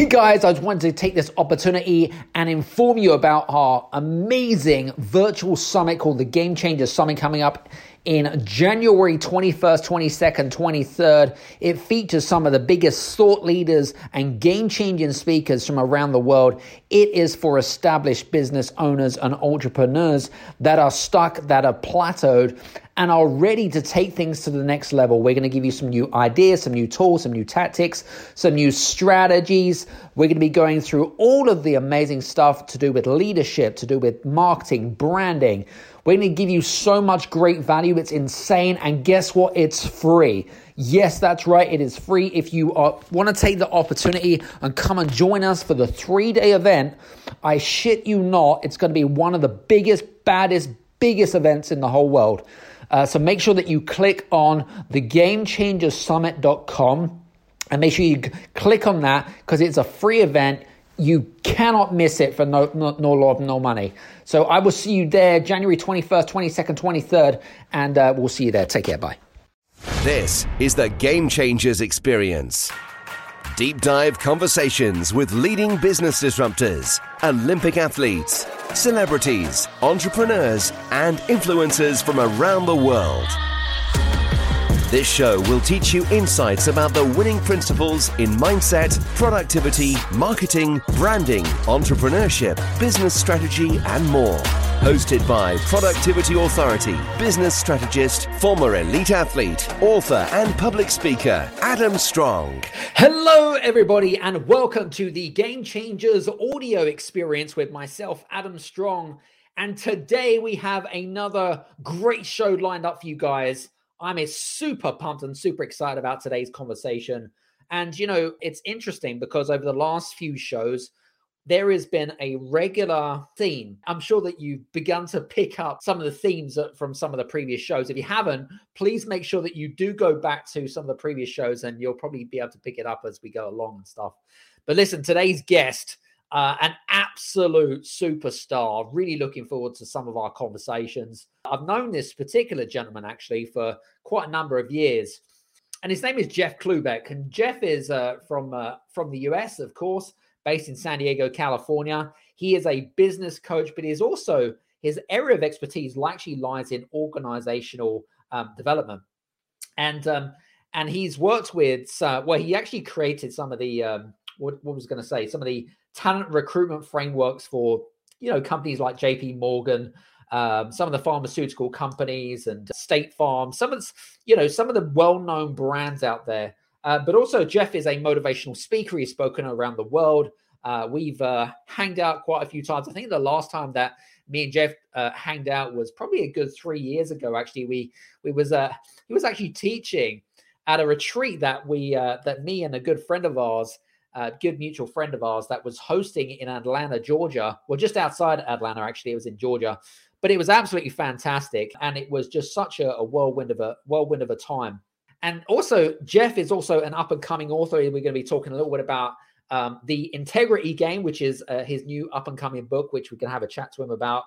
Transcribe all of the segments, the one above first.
Hey guys, I just wanted to take this opportunity and inform you about our amazing virtual summit called the Game Changers Summit coming up in January 21st, 22nd, 23rd. It features some of the biggest thought leaders and game changing speakers from around the world. It is for established business owners and entrepreneurs that are stuck, that are plateaued, and are ready to take things to the next level. We're going to give you some new ideas, some new tools, some new tactics, some new strategies. We're going to be going through all of the amazing stuff to do with leadership, to do with marketing, branding. We're going to give you so much great value. It's insane. And guess what? It's free. Yes, that's right. It is free. If you are, want to take the opportunity and come and join us for the three day event, I shit you not, it's going to be one of the biggest, baddest, biggest events in the whole world. Uh, so make sure that you click on thegamechangersummit.com and make sure you click on that because it's a free event. You cannot miss it for no, no, no love, no money. So I will see you there January 21st, 22nd, 23rd, and uh, we'll see you there. Take care. Bye. This is the Game Changers Experience. Deep dive conversations with leading business disruptors, Olympic athletes, celebrities, entrepreneurs, and influencers from around the world. This show will teach you insights about the winning principles in mindset, productivity, marketing, branding, entrepreneurship, business strategy, and more. Hosted by Productivity Authority, business strategist, former elite athlete, author, and public speaker, Adam Strong. Hello, everybody, and welcome to the Game Changers audio experience with myself, Adam Strong. And today we have another great show lined up for you guys. I'm super pumped and super excited about today's conversation. And, you know, it's interesting because over the last few shows, there has been a regular theme. I'm sure that you've begun to pick up some of the themes from some of the previous shows. If you haven't, please make sure that you do go back to some of the previous shows and you'll probably be able to pick it up as we go along and stuff. But listen, today's guest, uh, an absolute superstar. Really looking forward to some of our conversations. I've known this particular gentleman actually for quite a number of years, and his name is Jeff Klubeck. And Jeff is uh, from uh, from the US, of course, based in San Diego, California. He is a business coach, but he is also his area of expertise actually lies in organizational um, development, and um, and he's worked with uh, well, he actually created some of the um, what, what was going to say some of the talent recruitment frameworks for you know companies like JP Morgan, um, some of the pharmaceutical companies and State Farm, some of you know some of the well-known brands out there. Uh, but also Jeff is a motivational speaker. He's spoken around the world. Uh, we've uh, hanged out quite a few times. I think the last time that me and Jeff uh, hanged out was probably a good three years ago. Actually, we we was uh, he was actually teaching at a retreat that we uh, that me and a good friend of ours uh, good mutual friend of ours that was hosting in Atlanta, Georgia. Well, just outside Atlanta, actually, it was in Georgia, but it was absolutely fantastic, and it was just such a, a whirlwind of a whirlwind of a time. And also, Jeff is also an up and coming author. We're going to be talking a little bit about um, the Integrity Game, which is uh, his new up and coming book, which we can have a chat to him about.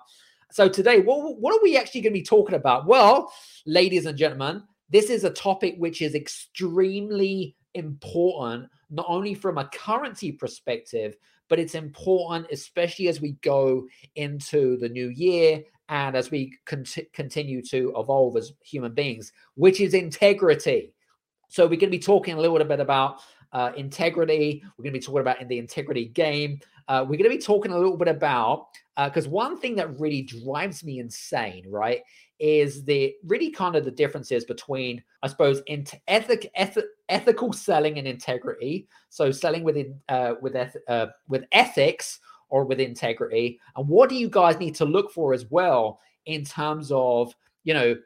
So today, what, what are we actually going to be talking about? Well, ladies and gentlemen, this is a topic which is extremely important not only from a currency perspective, but it's important, especially as we go into the new year and as we cont- continue to evolve as human beings, which is integrity. So, we're going to be talking a little bit about uh, integrity. We're going to be talking about in the integrity game. Uh, we're going to be talking a little bit about because uh, one thing that really drives me insane, right, is the really kind of the differences between, I suppose, int- ethic, eth- ethical selling and integrity. So selling within uh, with eth- uh, with ethics or with integrity, and what do you guys need to look for as well in terms of you know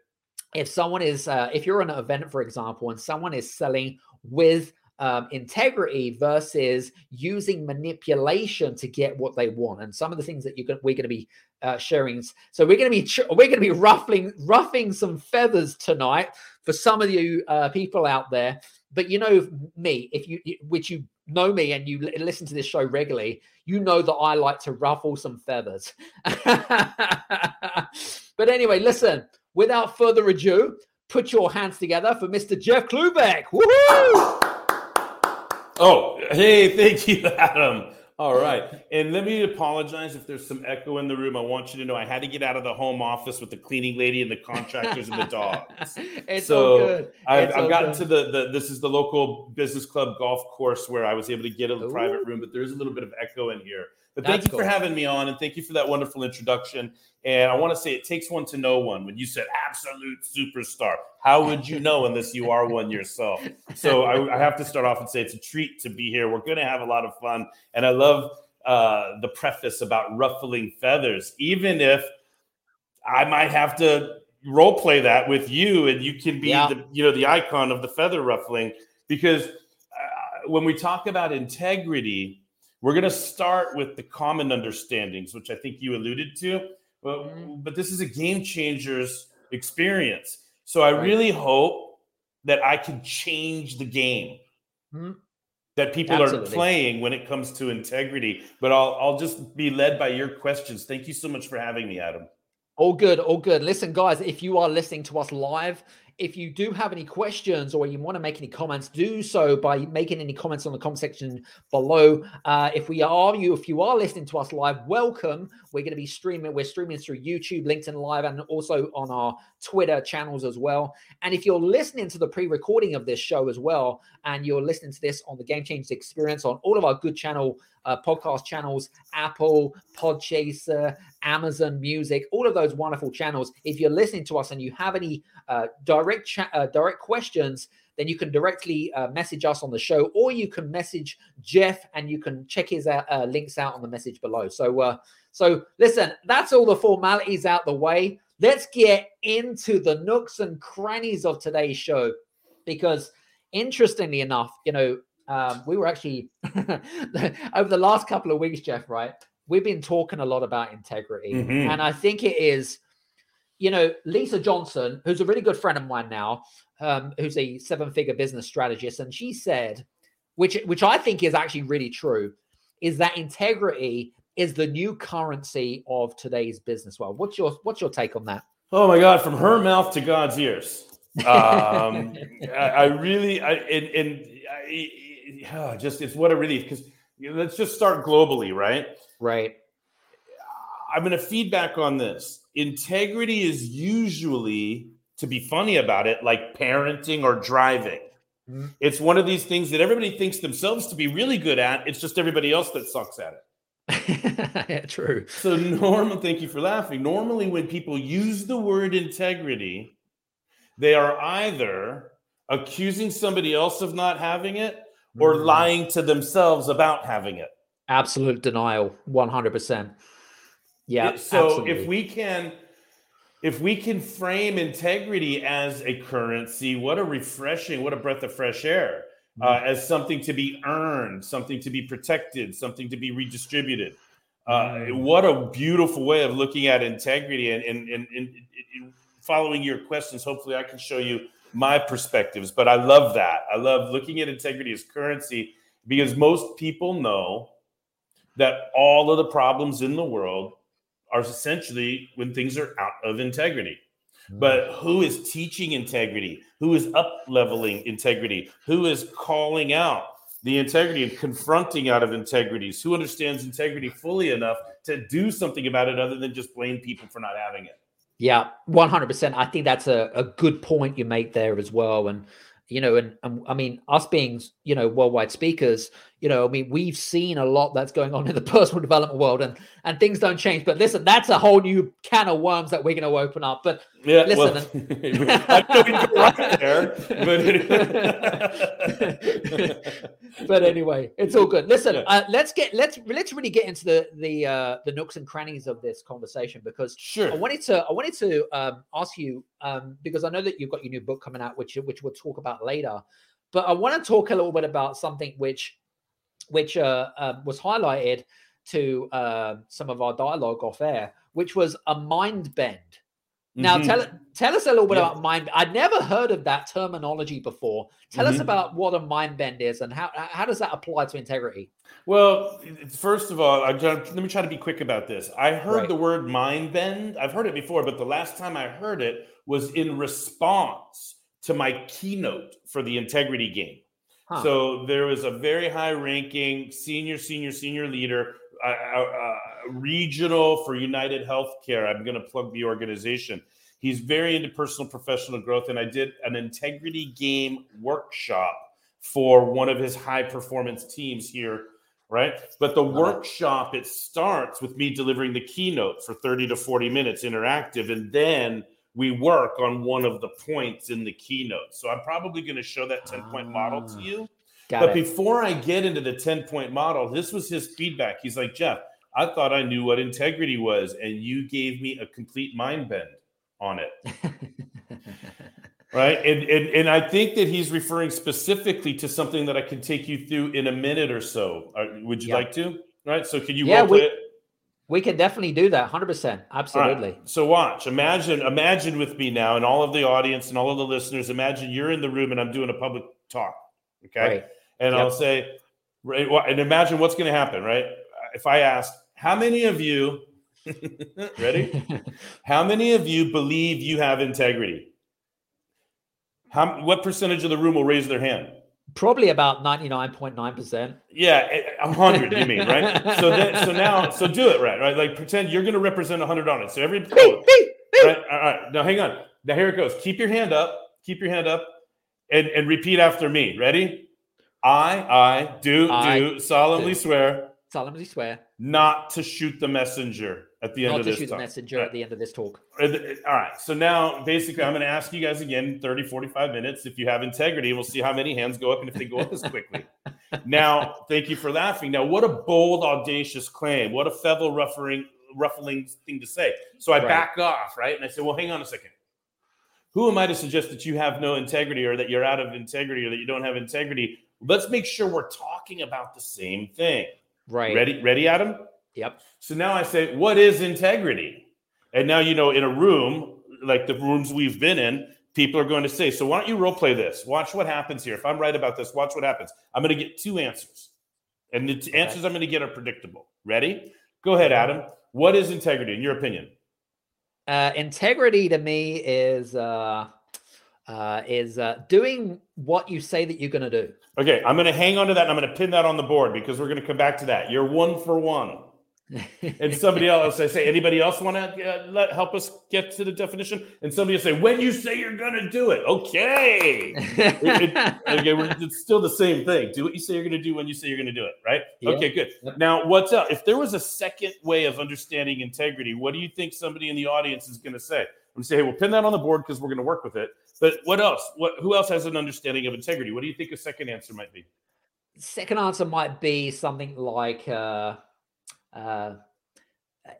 if someone is uh, if you're in an event for example and someone is selling with um, integrity versus using manipulation to get what they want. And some of the things that going, we're going to be uh, sharing. So we're going to be we're going to be ruffling ruffing some feathers tonight for some of you uh, people out there. But you know me, if you which you know me and you listen to this show regularly, you know that I like to ruffle some feathers. but anyway, listen. Without further ado, put your hands together for Mr. Jeff Klubeck. Woohoo! Oh, hey, thank you, Adam. All right. And let me apologize if there's some echo in the room. I want you to know I had to get out of the home office with the cleaning lady and the contractors and the dogs. It's so all good. I've, It's I've gotten good. to the, the, this is the local business club golf course where I was able to get a Ooh. private room, but there is a little bit of echo in here. But thank That's you for having me on and thank you for that wonderful introduction. And I want to say it takes one to know one. When you said absolute superstar, how would you know unless you are one yourself? So I, I have to start off and say it's a treat to be here. We're going to have a lot of fun. And I love uh, the preface about ruffling feathers, even if I might have to role play that with you and you can be Yeah. the you know the icon of the feather ruffling because uh, when we talk about integrity we're going to start with the common understandings which i think you alluded to but, Mhm. but this is a game changers experience so i Right. really hope that i can change the game Mhm. that people Absolutely. are playing when it comes to integrity but I'll, I'll just be led by your questions thank you so much for having me adam All good, all good. Listen, guys, if you are listening to us live, if you do have any questions or you want to make any comments, do so by making any comments on the comment section below. Uh, if we are you, if you are listening to us live, welcome. We're going to be streaming. We're streaming through YouTube, LinkedIn Live, and also on our Twitter channels as well. And if you're listening to the pre-recording of this show as well, and you're listening to this on the Game Changers Experience on all of our good channel uh, podcast channels, Apple, Podchaser, Amazon Music, all of those wonderful channels. If you're listening to us and you have any uh, direct chat, uh, direct questions, then you can directly uh, message us on the show, or you can message Jeff, and you can check his uh, uh, links out on the message below. So, so listen, that's all the formalities out the way. Let's get into the nooks and crannies of today's show, because interestingly enough, you know, um, we were actually over the last couple of weeks, Jeff. Right, we've been talking a lot about integrity, Mhm. and I think it is, you know, Lisa Johnson, who's a really good friend of mine now, um, who's a seven-figure business strategist, and she said, which which I think is actually really true, is that integrity is the new currency of today's business world. What's your what's your take on that? Oh my God, from her mouth to God's ears. Um, I, I really, I, and, and I, yeah, just it's what a relief because let's just start globally, right? Right. I'm going to feedback on this. Integrity is usually, to be funny about it, like parenting or driving. Mhm. It's one of these things that everybody thinks themselves to be really good at. It's just everybody else that sucks at it. yeah, true. So, normal, thank you for laughing. Normally, when people use the word integrity, they are either accusing somebody else of not having it or Mhm. lying to themselves about having it. Absolute denial, one hundred percent. Yeah. It- so absolutely. if we can if we can frame integrity as a currency what a refreshing what a breath of fresh air uh, as something to be earned something to be protected something to be redistributed uh, Mm. what a beautiful way of looking at integrity and, and, and, and, and following your questions hopefully i can show you my perspectives but i love that i love looking at integrity as currency because most people know that all of the problems in the world are essentially when things are out of integrity. Mm. But who is teaching integrity? Who is up leveling integrity? Who is calling out the integrity and confronting out of integrities? Who understands integrity fully enough to do something about it other than just blame people for not having it? Yeah, one hundred percent. I think that's a, a good point you make there as well. And you know, and, and I mean, us being you know worldwide speakers, you know, I mean, we've seen a lot that's going on in the personal development world, and and things don't change. But listen, that's a whole new can of worms that we're going to open up. But Yeah, Listen, well, I know we go right there, but but anyway, it's all good. Listen, Yeah. uh, let's get let's let's really get into the the uh, the nooks and crannies of this conversation because sure. I wanted to I wanted to um, ask you um, because I know that you've got your new book coming out, which which we'll talk about later. But I want to talk a little bit about something which which uh, uh, was highlighted to uh, some of our dialogue off air, which was a mind bend. Now Mhm. tell tell us a little bit Yeah. about mind. I'd never heard of that terminology before. Tell us Mhm. about what a mind bend is and how how does that apply to integrity? Well, first of all, I, let me try to be quick about this. I heard Right. the word mind bend. I've heard it before, but the last time I heard it was in response to my keynote for the integrity game. Huh. So there was a very high ranking senior, senior, senior leader, uh, uh, uh, regional for United Healthcare. I'm going to plug the organization. He's very into personal professional growth. And I did an integrity game workshop for one of his high performance teams here right? But the workshop, it starts with me delivering the keynote for 30 to 40 minutes interactive. And then we work on one of the points in the keynote. So I'm probably going to show that 10 point model to ah, you. But it. before I get into the 10 point model, this was his feedback. He's like, Jeff, I thought I knew what integrity was, and you gave me a complete mind bend on it. right and, and and i think that he's referring specifically to something that i can take you through in a minute or so uh, would you like to right so can you yeah we, it? We can definitely do that 100% absolutely right. so watch imagine imagine with me now and all of the audience and all of the listeners imagine you're in the room and i'm doing a public talk okay right. and yep. i'll say right and imagine what's going to happen right if i ask how many of you ready how many of you believe you have integrity how what percentage of the room will raise their hand? Probably about ninety nine point nine percent. Yeah, a hundred. You mean right? So then, so now, so do it right, right? Like pretend you're going to represent a hundred on it. So every right, all right. Now hang on. Now here it goes. Keep your hand up. Keep your hand up, and and repeat after me. Ready? I I do I do solemnly do. swear solemnly swear not to shoot the messenger at the end not of this Not to shoot talk. the messenger at the end of this talk. Uh, uh, all right. So now basically I'm going to ask you guys again 30, 45 minutes. If you have integrity, we'll see how many hands go up and if they go up as quickly. now, thank you for laughing. Now, what a bold, audacious claim. What a feather ruffling, ruffling thing to say. So I right. back off, right? And I say, well, hang on a second. Who am I to suggest that you have no integrity or that you're out of integrity or that you don't have integrity? Let's make sure we're talking about the same thing. Right. Ready, ready, Adam? Yep. So now I say, what is integrity? And now, you know, in a room like the rooms we've been in, people are going to say, so why don't you role play this? Watch what happens here. If I'm right about this, watch what happens. I'm going to get two answers. And the okay. answers I'm going to get are predictable. Ready? Go ahead, Adam. What is integrity in your opinion? Uh, integrity to me is uh, uh, is uh, doing what you say that you're going to do. Okay, I'm going to hang on to that and I'm going to pin that on the board because we're going to come back to that. You're one for one. and somebody else, I say, anybody else want to uh, let help us get to the definition? And somebody will say, when you say you're going to do it, okay. it, it, okay, it's still the same thing. Do what you say you're going to do when you say you're going to do it, right? Yeah. Okay, good. Now, what's up? If there was a second way of understanding integrity, what do you think somebody in the audience is going to say? I'm going to say, hey, we'll pin that on the board because we're going to work with it. But what else? What who else has an understanding of integrity? What do you think a second answer might be? Second answer might be something like uh, uh,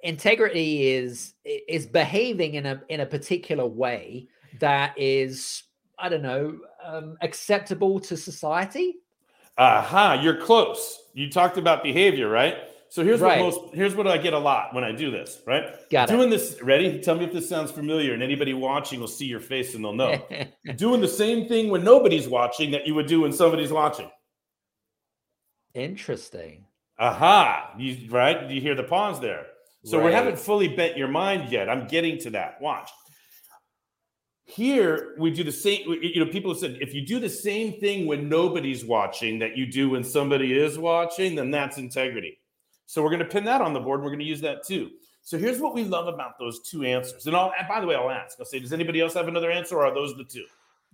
integrity is is behaving in a in a particular way that is I don't know um, acceptable to society. Aha, you're close. You talked about behavior, right? So here's right. what most here's what I get a lot when I do this, right? Got Doing it. this, ready? Tell me if this sounds familiar, and anybody watching will see your face and they'll know. Doing the same thing when nobody's watching that you would do when somebody's watching. Interesting. Aha. You right? You hear the pause there. So right. we haven't fully bent your mind yet. I'm getting to that. Watch. Here we do the same. You know, people have said if you do the same thing when nobody's watching that you do when somebody is watching, then that's integrity. So we're going to pin that on the board. And We're going to use that too. So here's what we love about those two answers. And I'll, by the way, I'll ask. I'll say, does anybody else have another answer, or are those the two?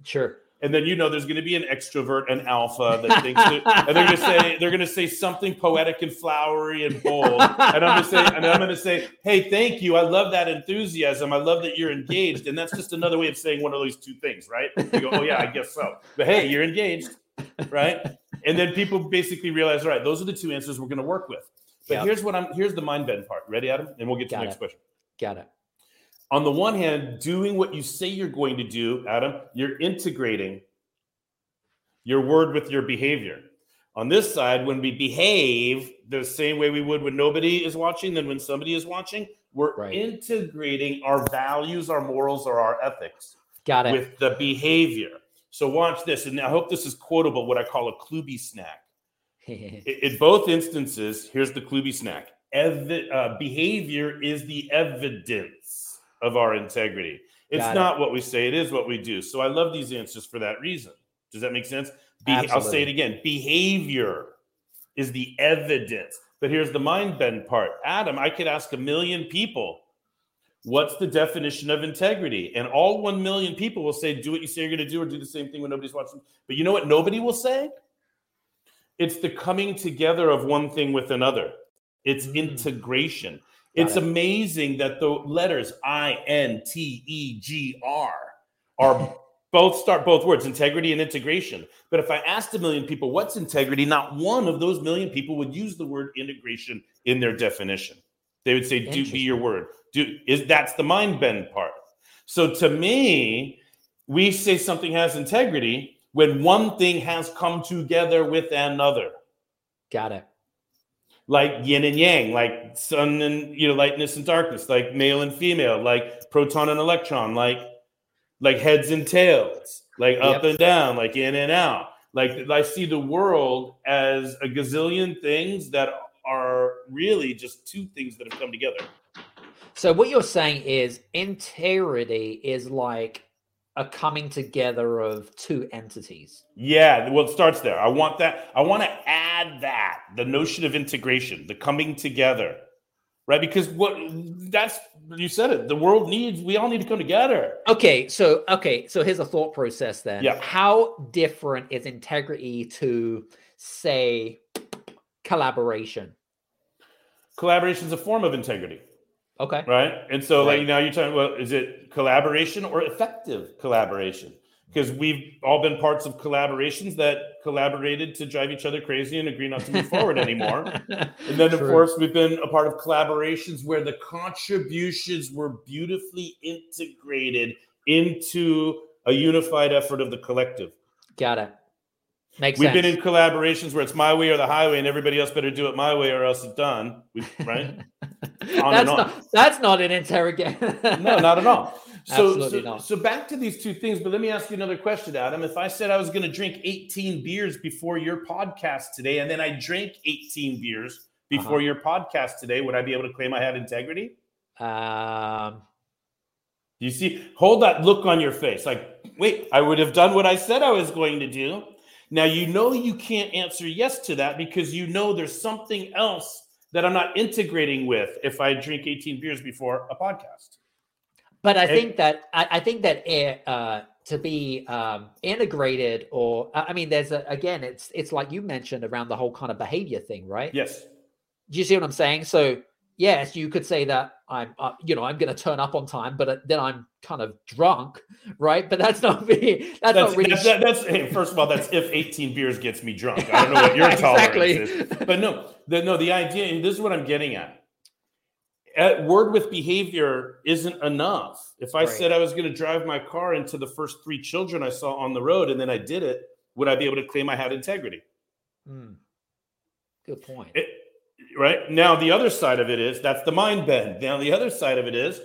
Sure. And then you know there's going to be an extrovert, an alpha that thinks, that, and they're going to say they're going to say something poetic and flowery and bold. and I'm going to say, and I'm going to say, hey, thank you. I love that enthusiasm. I love that you're engaged. And that's just another way of saying one of those two things, right? You go, oh yeah, I guess so. But hey, you're engaged, right? And then people basically realize, all right, those are the two answers we're going to work with. But yep. here's what I'm here's the mind bend part. Ready, Adam? And we'll get to Got the next it. question. Got it. On the one hand, doing what you say you're going to do, Adam, you're integrating your word with your behavior. On this side, when we behave the same way we would when nobody is watching, then when somebody is watching, we're right. integrating our values, our morals, or our ethics. Got it. With the behavior. So watch this, and I hope this is quotable. What I call a Kluby snack. in both instances, here's the Kluby snack. Ev- uh, behavior is the evidence of our integrity. It's Got not it. what we say, it is what we do. So I love these answers for that reason. Does that make sense? Be- I'll say it again. Behavior is the evidence. But here's the mind bend part. Adam, I could ask a million people, what's the definition of integrity? And all 1 million people will say, do what you say you're going to do or do the same thing when nobody's watching. But you know what nobody will say? It's the coming together of one thing with another. It's mm. integration. it's it. amazing that the letters I N T E G R are both start both words, integrity and integration. But if I asked a million people what's integrity, not one of those million people would use the word integration in their definition. They would say, "Do be your word." Do is that's the mind bend part. So to me, we say something has integrity when one thing has come together with another. Got it. Like yin and yang, like sun and you know lightness and darkness, like male and female, like proton and electron, like like heads and tails, like up yep. and down, like in and out. Like I see the world as a gazillion things that are really just two things that have come together. So what you're saying is integrity is like a coming together of two entities. Yeah, well, it starts there. I want that. I want to add that the notion of integration, the coming together, right? Because what that's you said it. The world needs. We all need to come together. Okay, so okay, so here's a thought process then. Yeah. How different is integrity to say collaboration? Collaboration is a form of integrity. Okay. Right. And so, right. like now, you're talking. Well, is it collaboration or effective collaboration? Because we've all been parts of collaborations that collaborated to drive each other crazy and agree not to move forward anymore. And then, True. of course, we've been a part of collaborations where the contributions were beautifully integrated into a unified effort of the collective. Got it. Makes We've sense. been in collaborations where it's my way or the highway, and everybody else better do it my way or else it's done. We, right? that's not that's not an interrogation. no, not at all. So, Absolutely so, not. so back to these two things, but let me ask you another question, Adam. If I said I was going to drink 18 beers before your podcast today, and then I drank 18 beers before uh-huh. your podcast today, would I be able to claim I had integrity? Um, you see, hold that look on your face. Like, wait, I would have done what I said I was going to do. Now you know you can't answer yes to that because you know there's something else that I'm not integrating with if I drink 18 beers before a podcast. But I and, think that I, I think that uh, to be um, integrated, or I mean, there's a again, it's it's like you mentioned around the whole kind of behavior thing, right? Yes. Do you see what I'm saying? So yes, you could say that I'm, uh, you know, I'm going to turn up on time, but uh, then I'm kind of drunk, right? But that's not me. That's, that's, not really. That's, that's hey, first of all, that's if 18 beers gets me drunk. I don't know what your exactly. tolerance is, but no, the, no, the idea, and this is what I'm getting at. At word with behavior isn't enough. If I right. said I was going to drive my car into the first three children I saw on the road, and then I did it, would I be able to claim I had integrity? Hmm. Good point. It, right? Now the other side of it is that's the mind bend. Now the other side of it is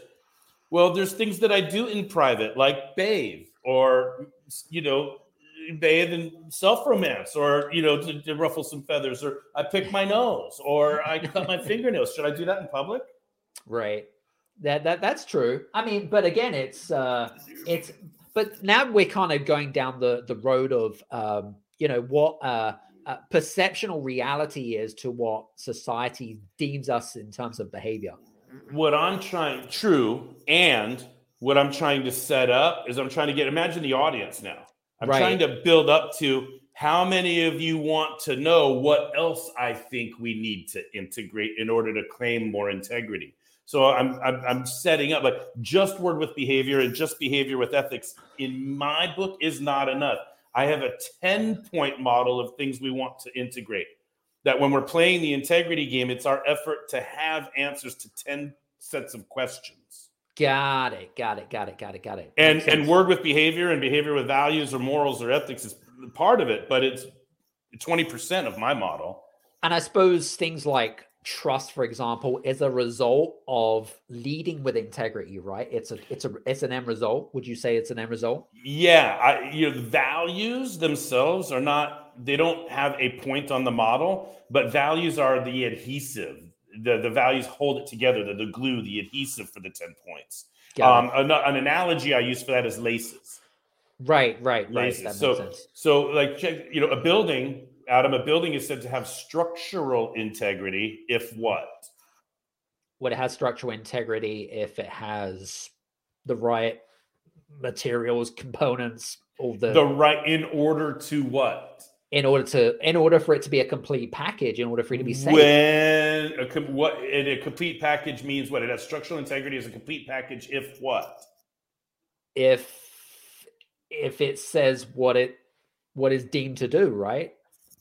well there's things that i do in private like bathe or you know bathe in self romance or you know to, to, ruffle some feathers or i pick my nose or i cut my fingernails. Should i do that in public? Right. That that that's true. I mean but again it's uh it's but now we're kind of going down the the road of um you know what uh uh, perceptional reality is to what society deems us in terms of behavior. What I'm trying, true, and what I'm trying to set up is I'm trying to get, imagine the audience now. I'm right. trying to build up to how many of you want to know what else I think we need to integrate in order to claim more integrity. So I'm, I'm, I'm setting up like just word with behavior and just behavior with ethics in my book is not enough. I have a 10 point model of things we want to integrate. That when we're playing the integrity game, it's our effort to have answers to 10 sets of questions. Got it. Got it. Got it. Got it. Got it. And and word with behavior and behavior with values or morals or ethics is part of it, but it's 20% of my model. And I suppose things like trust for example is a result of leading with integrity right? It's a it's a it's an end result. Would you say it's an end result? Yeah I, you know values themselves are not they don't have a point on the model but values are the adhesive. The the values hold it together. The, the glue the adhesive for the 10 points. Um, an, an analogy i use for that is laces. Right, right, right. Lazy. That makes So, sense. so like, check, you know, a building, Adam, a building is said to have structural integrity if what? What it has structural integrity if it has the right materials, components, all the, The right in order to what? in order to in order for it to be a complete package, in order for it to be safe. When a com- what and a complete package means what? It has structural integrity as a complete package if what? if if it says what it what is deemed to do, right?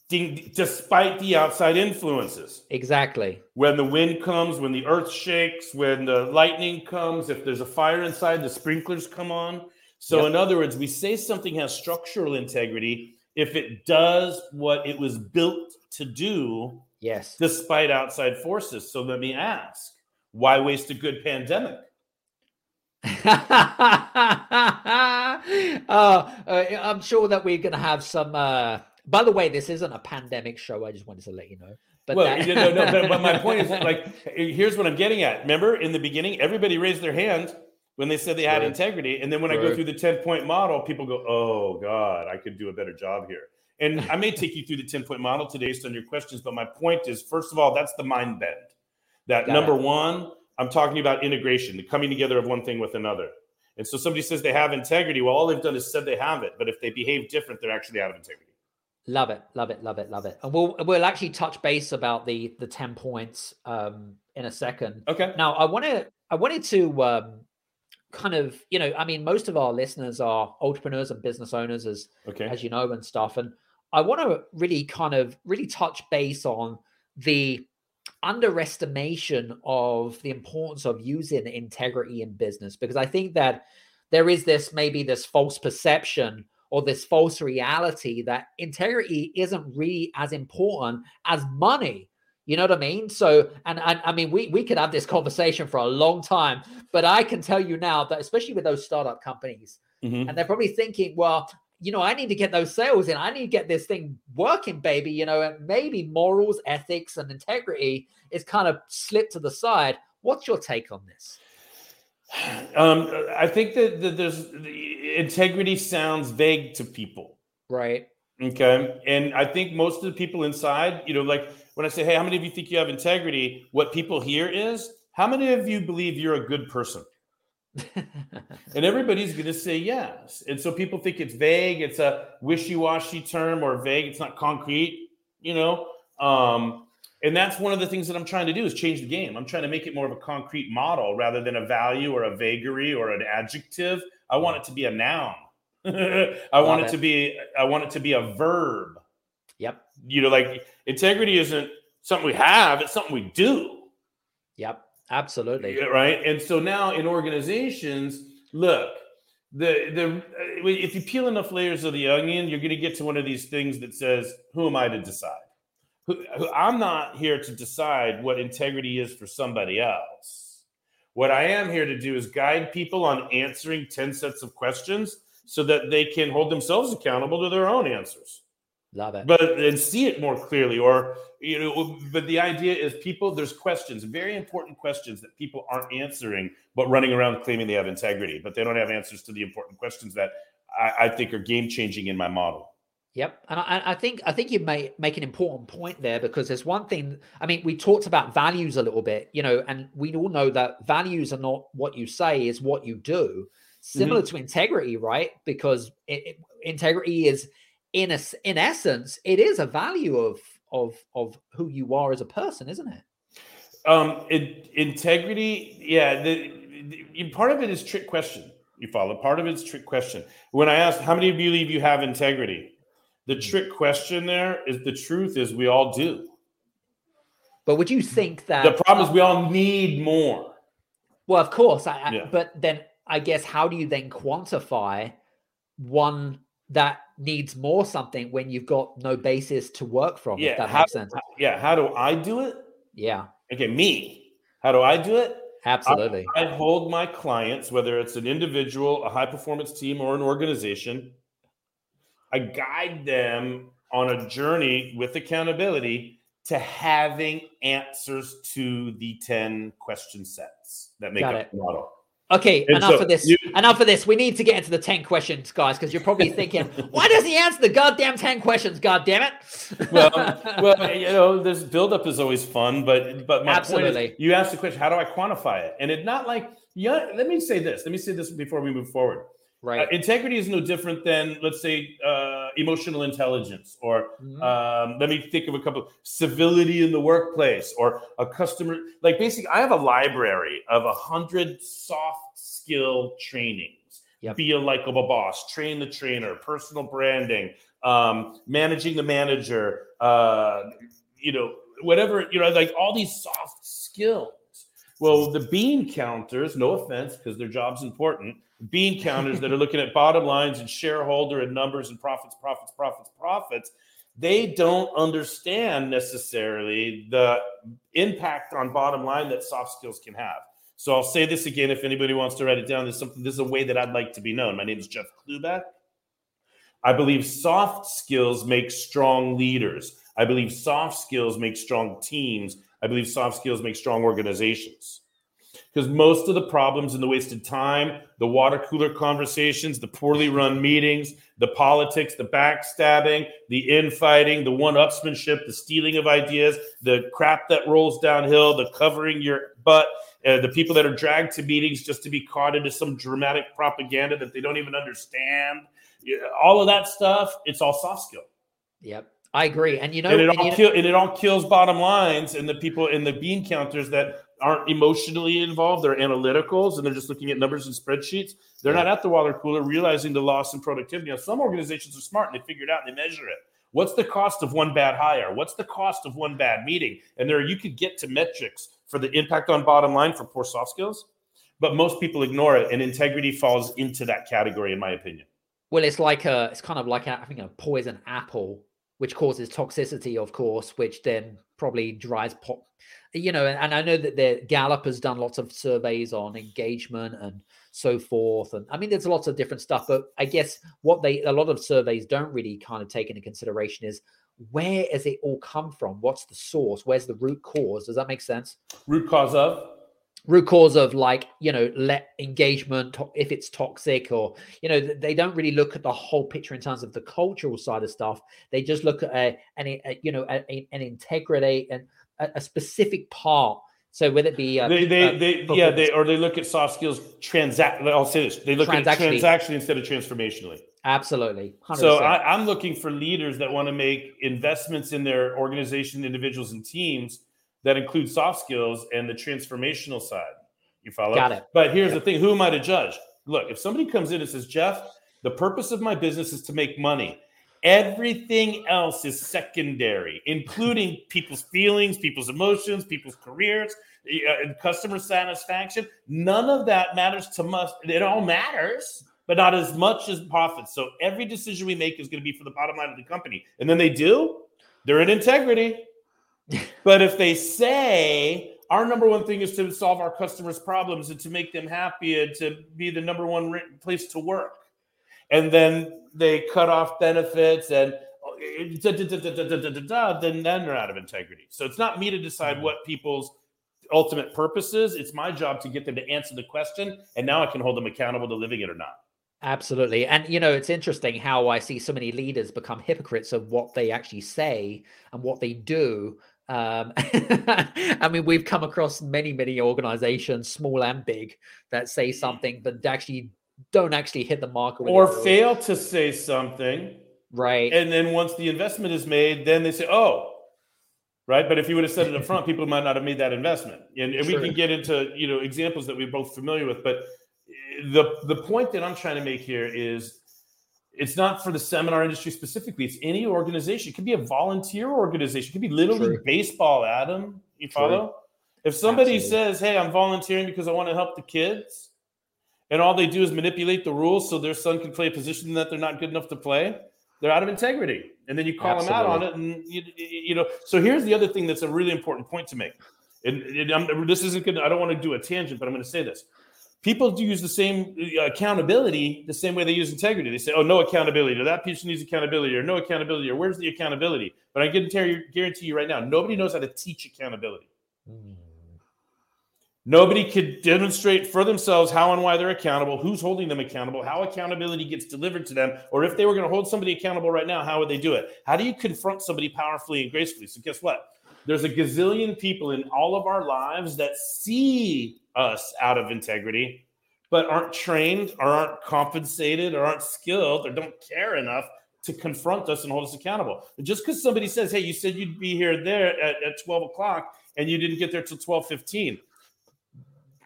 Despite the outside influences. Exactly. when the wind comes, when the earth shakes, when the lightning comes, if there's a fire inside, the sprinklers come on. So, Yep. in other words, we say something has structural integrity if it does what it was built to do Yes. despite outside forces. So, let me ask why waste a good pandemic? uh, uh, I'm sure that we're going to have some. Uh, by the way, this isn't a pandemic show. I just wanted to let you know. But well, that- you know, no, but, but my point is like, here's what I'm getting at. Remember, in the beginning, everybody raised their hand when they said they had Right. integrity, and then when I go through the 10 point model, people go, "Oh God, I could do a better job here." And I may take you through the 10 point model today based on your questions, but my point is, first of all, that's the mind bend. That Got number it. one, I'm talking about integration, the coming together of one thing with another. And so somebody says they have integrity. Well, all they've done is said they have it, but if they behave different, they're actually out of integrity. Love it, love it, love it, love it. And we'll we'll actually touch base about the the ten points um, in a second. Okay. Now, I want to I wanted to um, kind of you know I mean most of our listeners are entrepreneurs and business owners as Okay. as you know and stuff, and I want to really kind of really touch base on the underestimation of the importance of using integrity in business because I think that there is this maybe this false perception or this false reality that integrity isn't really as important as money. You know what I mean? So, and, and I mean, we we could have this conversation for a long time, but I can tell you now that especially with those startup companies, Mhm. and they're probably thinking, well, you know, I need to get those sales in. I need to get this thing working, baby. You know, and maybe morals, ethics, and integrity is kind of slipped to the side. What's your take on this? Um, I think that, that there's the integrity sounds vague to people. Right. Okay. And I think most of the people inside, you know, like when I say, hey, how many of you think you have integrity? What people hear is, how many of you believe you're a good person? And everybody's going to say yes. And so people think it's vague, it's a wishy washy term or vague, it's not concrete, you know. Um, and that's one of the things that I'm trying to do is change the game. I'm trying to make it more of a concrete model rather than a value or a vagary or an adjective. I want it to be a noun. I want it it. to be I want it to be a verb. yep. You know, like integrity isn't something we have, it's something we do. Yep. Absolutely. Right and so now in organizations look the the uh, if you peel enough layers of the onion you're going to get to one of these things that says who am i to decide who, who- i'm not here to decide what integrity is for somebody else. What i am here to do is guide people on answering 10 sets of questions so that they can hold themselves accountable to their own answers. Love it. but and see it more clearly or you know but the idea is people there's questions very important questions that people aren't answering but running around claiming they have integrity but they don't have answers to the important questions that i, I think are game changing in my model Yep, and I, I think I think you may make an important point there because there's one thing. I mean, we talked about values a little bit, you know, and we all know that values are not what you say; is what you do. Similar to integrity, right? Because it, it- integrity is, in a in essence, it is a value of of of who you are as a person, isn't it? um it, integrity yeah the, the- part of it is trick question you follow part of it's trick question when i asked how many of you believe you have integrity the hmm. trick question there is the truth is we all do But would you think that the problem is we all um, need more Well, of course, I, I- Yeah. but then I guess how do you then quantify one that needs more something when you've got no basis to work from? Yeah, if that how- makes sense. yeah how do i do it Yeah, okay me how do i do it absolutely. I hold my clients, whether it's an individual, a high performance team, or an organization, I guide them on a journey with accountability to having answers to the 10 question sets that make Got up it. the model. Okay, And enough so of this. you- enough of this. We need to get into the 10 questions, guys, because you're probably thinking, why doesn't he answer the goddamn 10 questions? God damn it. well, well, you know, this buildup is always fun, but but my point Absolutely. is, you asked the question, how do I quantify it? And it's not like, yeah. Let me say this. Let me say this before we move forward. Right. Uh, integrity is no different than, let's say, uh, emotional intelligence, or Mhm. um, let me think of a couple: civility in the workplace, or a customer. Like, basically, I have a library of a hundred soft skill trainings. Yep. Be a likable boss, train the trainer, personal branding, um, managing the manager, uh, you know, whatever, you know, like all these soft skills. Well, the bean counters, no offense, because their job's important, bean counters that are looking at bottom lines and shareholder and numbers and profits, profits, profits, profits, they don't understand necessarily the impact on bottom line that soft skills can have. So I'll say this again if anybody wants to write it down. This is something this is a way that I'd like to be known. My name is Jeff Klubeck. I believe soft skills make strong leaders. I believe soft skills make strong teams. I believe soft skills make strong organizations. Because most of the problems and the wasted time, the water cooler conversations, the poorly run meetings, the politics, the backstabbing, the infighting, the one upsmanship, the stealing of ideas, the crap that rolls downhill, the covering your butt, uh, the people that are dragged to meetings just to be caught into some dramatic propaganda that they don't even understand, all of that stuff, it's all soft skill. Yep. I agree. And you know, and it and all know- kill, and it all kills bottom lines and the people in the bean counters that aren't emotionally involved they're analyticals and they're just looking at numbers and spreadsheets. They're not at the water cooler realizing the loss in productivity. Now some organizations are smart and they figure it out and they measure it. What's the cost of one bad hire? What's the cost of one bad meeting? And there you could get to metrics for the impact on bottom line for poor soft skills but most people ignore it and integrity falls into that category in my opinion. Well, it's like a, it's kind of like a, I think a poison apple, which causes toxicity, of course, which then probably drives pop. You know, and I know that the Gallup has done lots of surveys on engagement and so forth, and I mean, there's lots of different stuff. But I guess what they, a lot of surveys don't really kind of take into consideration is where has it all come from? What's the source? Where's the root cause? Does that make sense? root cause of root cause of like you know let engagement if it's toxic or you know they don't really look at the whole picture in terms of the cultural side of stuff they just look at a, an a, you know a, an integrity and a, specific part so whether it be uh, they, they, uh, they, yeah, they, or they look at soft skills transact. I'll say this: they look at transactionally instead of transformationally. absolutely 100%. So I, I'm looking for leaders that want to make investments in their organization, individuals, and teams that include soft skills and the transformational side. You follow? Got it. But here's the thing: who am I to judge? Look, if somebody comes in and says, "Jeff, the purpose of my business is to make money," everything else is secondary, including people's feelings, people's emotions, people's careers, uh, and customer satisfaction. None of that matters to us. It all matters, but not as much as profits. So every decision we make is going to be for the bottom line of the company. And then they do, they're in integrity but if they say our number one thing is to solve our customers' problems and to make them happy and to be the number one place to work, and then they cut off benefits and da, da, da, then then they're out of integrity. So it's not me to decide mm-hmm. what people's ultimate purpose is. It's my job to get them to answer the question, and now I can hold them accountable to living it or not. Absolutely. And, you know, it's interesting how I see so many leaders become hypocrites of what they actually say and what they do um, I mean, we've come across many, many organizations, small and big, that say something, but actually don't actually hit the mark. Or fail to say something, Right. and then once the investment is made, then they say, "Oh." Right, but if you would have said it up front, people might not have made that investment, and, and we can get into you know examples that we're both familiar with. But the the point that I'm trying to make here is it's not for the seminar industry specifically. It's any organization. It could be a volunteer organization. It could be Little True. League Baseball, Adam. You True. follow? If somebody Absolutely. says, Hey, I'm volunteering because I want to help the kids, and all they do is manipulate the rules so their son can play a position that they're not good enough to play, they're out of integrity. And then you call them out on it. And, you, you know, so here's the other thing that's a really important point to make. And, and I'm, this isn't going to, I don't want to do a tangent, but I'm going to say this people do use the same uh, accountability the same way they use integrity. They say, "Oh, no accountability," or "That person needs accountability," or "No accountability," or "Where's the accountability?" But I can guarantee you right now, nobody knows how to teach accountability. Mm. Nobody could demonstrate for themselves how and why they're accountable, who's holding them accountable, how accountability gets delivered to them, or if they were going to hold somebody accountable right now, how would they do it? How do you confront somebody powerfully and gracefully? So, guess what? There's a gazillion people in all of our lives that see us out of integrity, but aren't trained or aren't compensated or aren't skilled or don't care enough to confront us and hold us accountable. And just because somebody says, hey, you said you'd be here there at, at 12 o'clock and you didn't get there till 12:15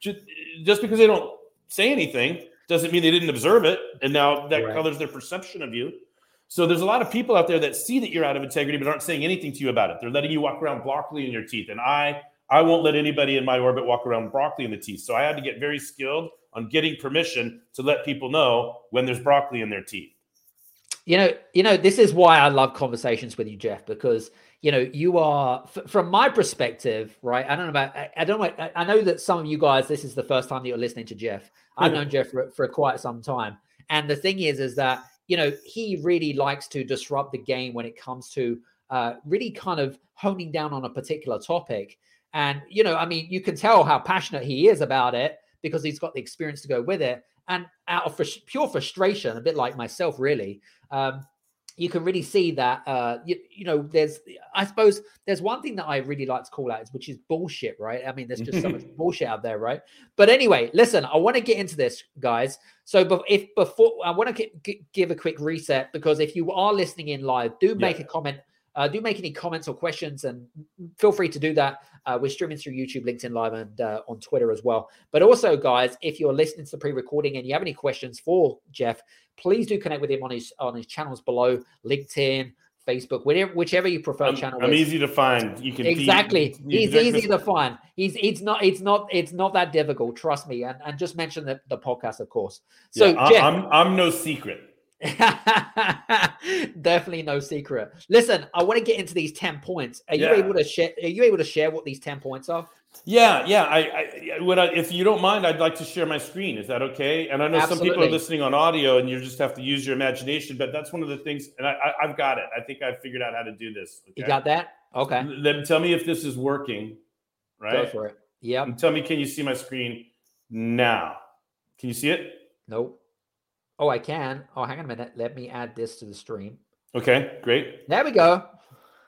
just, just because they don't say anything doesn't mean they didn't observe it and now that right. colors their perception of you so there's a lot of people out there that see that you're out of integrity but aren't saying anything to you about it they're letting you walk around broccoli in your teeth and i i won't let anybody in my orbit walk around broccoli in the teeth so i had to get very skilled on getting permission to let people know when there's broccoli in their teeth you know you know this is why i love conversations with you jeff because you know, you are f- from my perspective, right? I don't know about, I, I don't know. I, I, know that some of you guys, this is the first time that you're listening to Jeff. I've hmm. known Jeff for, for quite some time. And the thing is, is that, you know, he really likes to disrupt the game when it comes to uh, really kind of honing down on a particular topic. And, you know, I mean, you can tell how passionate he is about it because he's got the experience to go with it. And out of fr- pure frustration, a bit like myself, really, um, you can really see that uh you, you know there's i suppose there's one thing that i really like to call out is which is bullshit right? I mean there's just so much bullshit out there right? But anyway listen i want to get into this guys. So if before i want to give a quick reset because if you are listening in live do make yeah. a comment uh, do make any comments or questions and feel free to do that. Uh, we're streaming through YouTube, LinkedIn Live, and uh, on Twitter as well. But also, guys, if you're listening to the pre-recording and you have any questions for Jeff, please do connect with him on his on his channels below, LinkedIn, Facebook, whatever, whichever you prefer. I'm, channel. I'm easy to find. You can exactly. he's easy to find. He's it's not it's not it's not that difficult. Trust me. And and just mention the, the podcast, of course. So yeah, Jeff, I'm I'm no secret. Definitely no secret. Listen, I want to get into these 10 points. Are yeah. you able to share are you able to share what these 10 points are? Yeah, yeah. I, I would I, if you don't mind, I'd like to share my screen. Is that okay? And I know Absolutely. some people are listening on audio and you just have to use your imagination, but that's one of the things and I, I have got it. I think I've figured out how to do this. Okay? You got that? Okay. Then tell me if this is working. Right. Go for it. Yeah. Tell me, can you see my screen now? Can you see it? Nope. Oh, I can. Oh, hang on a minute. Let me add this to the stream. Okay, great. There we go.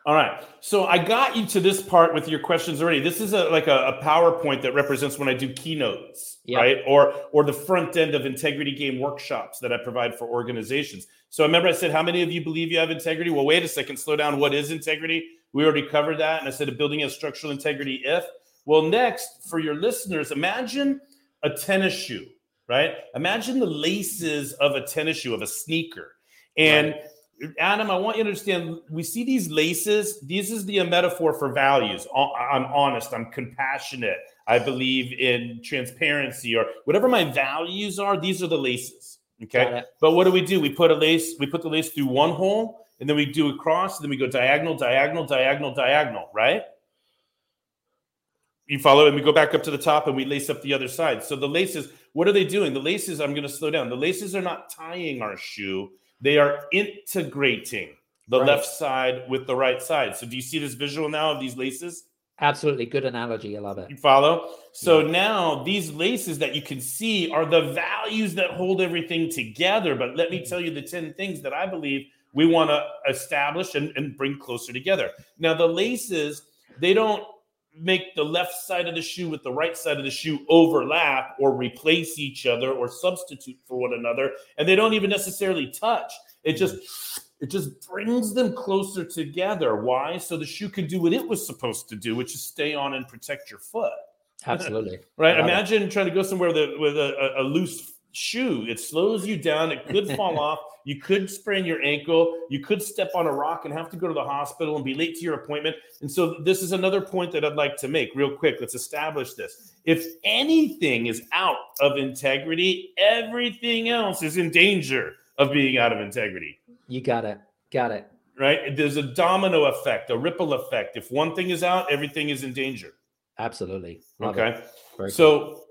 All right. So I got you to this part with your questions already. This is a like a, a PowerPoint that represents when I do keynotes, yep. right? Or or the front end of integrity game workshops that I provide for organizations. So I remember I said, how many of you believe you have integrity? Well, wait a second, slow down. What is integrity? We already covered that. And I said a building a structural integrity if. Well, next, for your listeners, imagine a tennis shoe right? Imagine the laces of a tennis shoe, of a sneaker. And right. Adam, I want you to understand we see these laces. This is the metaphor for values. I'm honest, I'm compassionate, I believe in transparency, or whatever my values are, these are the laces. Okay. But what do we do? We put a lace, we put the lace through one hole, and then we do a cross, and then we go diagonal, diagonal, diagonal, diagonal, right? You follow, and we go back up to the top and we lace up the other side. So the laces, what are they doing? The laces, I'm going to slow down. The laces are not tying our shoe, they are integrating the right. left side with the right side. So do you see this visual now of these laces? Absolutely. Good analogy. I love it. You follow? So yeah. now these laces that you can see are the values that hold everything together. But let me mm-hmm. tell you the 10 things that I believe we want to establish and, and bring closer together. Now, the laces, they don't make the left side of the shoe with the right side of the shoe overlap or replace each other or substitute for one another and they don't even necessarily touch. It just it just brings them closer together. Why? So the shoe can do what it was supposed to do which is stay on and protect your foot. Absolutely. Right? Imagine it. trying to go somewhere with a, with a, a loose shoe it slows you down it could fall off you could sprain your ankle. You could step on a rock and have to go to the hospital and be late to your appointment. And so, this is another point that I'd like to make real quick. Let's establish this. If anything is out of integrity, everything else is in danger of being out of integrity. You got it. Got it. Right? There's a domino effect, a ripple effect. If one thing is out, everything is in danger. Absolutely. Love okay. So, cool.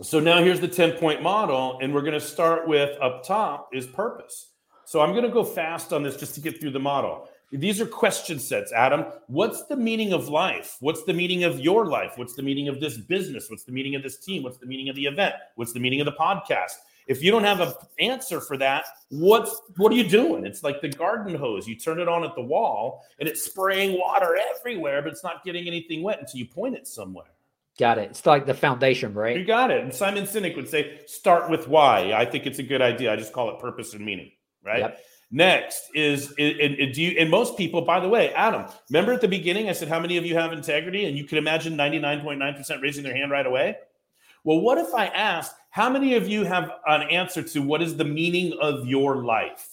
So now here's the 10 point model, and we're going to start with up top is purpose. So I'm going to go fast on this just to get through the model. These are question sets, Adam. What's the meaning of life? What's the meaning of your life? What's the meaning of this business? What's the meaning of this team? What's the meaning of the event? What's the meaning of the podcast? If you don't have an answer for that, what's what are you doing? It's like the garden hose. You turn it on at the wall and it's spraying water everywhere, but it's not getting anything wet until you point it somewhere. Got it. It's like the foundation, right? You got it. And Simon Sinek would say, start with why. I think it's a good idea. I just call it purpose and meaning, right? Yep. Next is, and, do you, and most people, by the way, Adam, remember at the beginning, I said, how many of you have integrity? And you can imagine 99.9% raising their hand right away. Well, what if I asked, how many of you have an answer to what is the meaning of your life?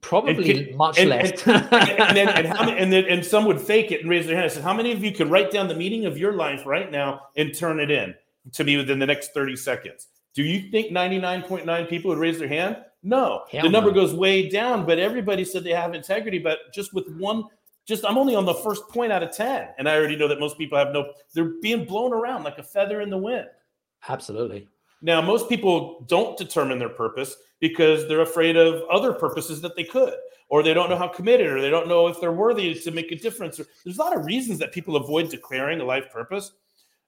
Probably can, much and, less. and, and, then, and, how, and, then, and some would fake it and raise their hand. I said, How many of you could write down the meaning of your life right now and turn it in to me within the next 30 seconds? Do you think 99.9 people would raise their hand? No. Hell the number no. goes way down, but everybody said they have integrity. But just with one, just I'm only on the first point out of 10. And I already know that most people have no, they're being blown around like a feather in the wind. Absolutely. Now, most people don't determine their purpose because they're afraid of other purposes that they could, or they don't know how committed, or they don't know if they're worthy to make a difference. There's a lot of reasons that people avoid declaring a life purpose,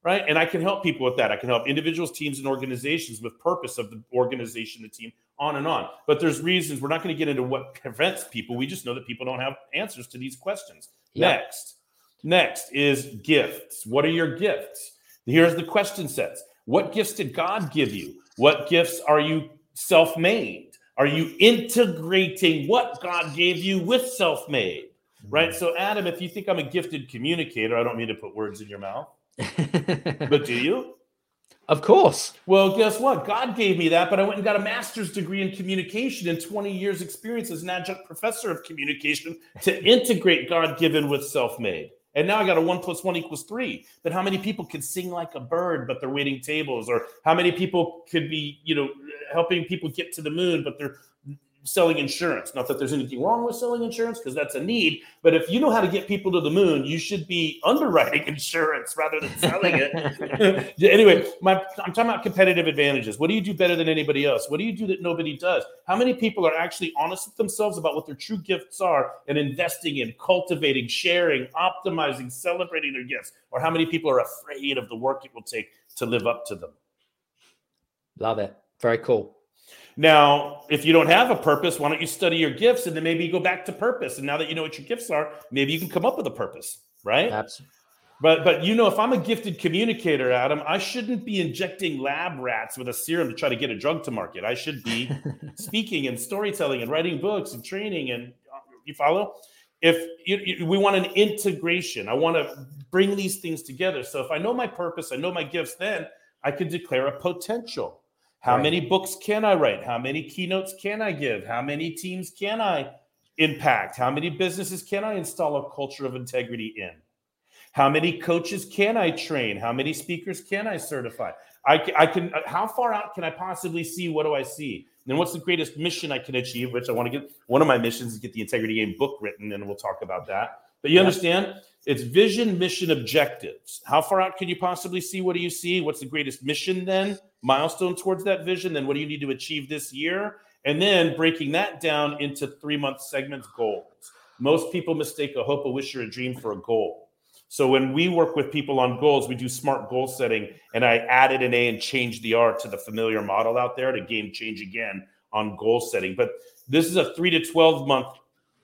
right? And I can help people with that. I can help individuals, teams, and organizations with purpose of the organization, the team, on and on. But there's reasons we're not going to get into what prevents people. We just know that people don't have answers to these questions. Next, next is gifts. What are your gifts? Here's the question sets. What gifts did God give you? What gifts are you self made? Are you integrating what God gave you with self made? Right. Mm-hmm. So, Adam, if you think I'm a gifted communicator, I don't mean to put words in your mouth, but do you? Of course. Well, guess what? God gave me that, but I went and got a master's degree in communication and 20 years experience as an adjunct professor of communication to integrate God given with self made. And now I got a one plus one equals three. But how many people can sing like a bird, but they're waiting tables? Or how many people could be, you know, helping people get to the moon, but they're selling insurance. Not that there's anything wrong with selling insurance because that's a need, but if you know how to get people to the moon, you should be underwriting insurance rather than selling it. anyway, my, I'm talking about competitive advantages. What do you do better than anybody else? What do you do that nobody does? How many people are actually honest with themselves about what their true gifts are and investing in, cultivating, sharing, optimizing, celebrating their gifts? Or how many people are afraid of the work it will take to live up to them? Love it. Very cool. Now, if you don't have a purpose, why don't you study your gifts and then maybe you go back to purpose? And now that you know what your gifts are, maybe you can come up with a purpose, right? Absolutely. But but you know, if I'm a gifted communicator, Adam, I shouldn't be injecting lab rats with a serum to try to get a drug to market. I should be speaking and storytelling and writing books and training. And uh, you follow? If you, you, we want an integration, I want to bring these things together. So if I know my purpose, I know my gifts, then I can declare a potential. How right. many books can I write? How many keynotes can I give? How many teams can I impact? How many businesses can I install a culture of integrity in? How many coaches can I train? How many speakers can I certify? I, I can. Uh, how far out can I possibly see? What do I see? And what's the greatest mission I can achieve? Which I want to get. One of my missions is get the Integrity Game book written, and we'll talk about that. But you yeah. understand, it's vision, mission, objectives. How far out can you possibly see? What do you see? What's the greatest mission then? milestone towards that vision, then what do you need to achieve this year? And then breaking that down into three month segments goals. Most people mistake a hope, a wish, or a dream for a goal. So when we work with people on goals, we do smart goal setting, and I added an A and changed the R to the familiar model out there to game change again on goal setting. But this is a three to 12 month,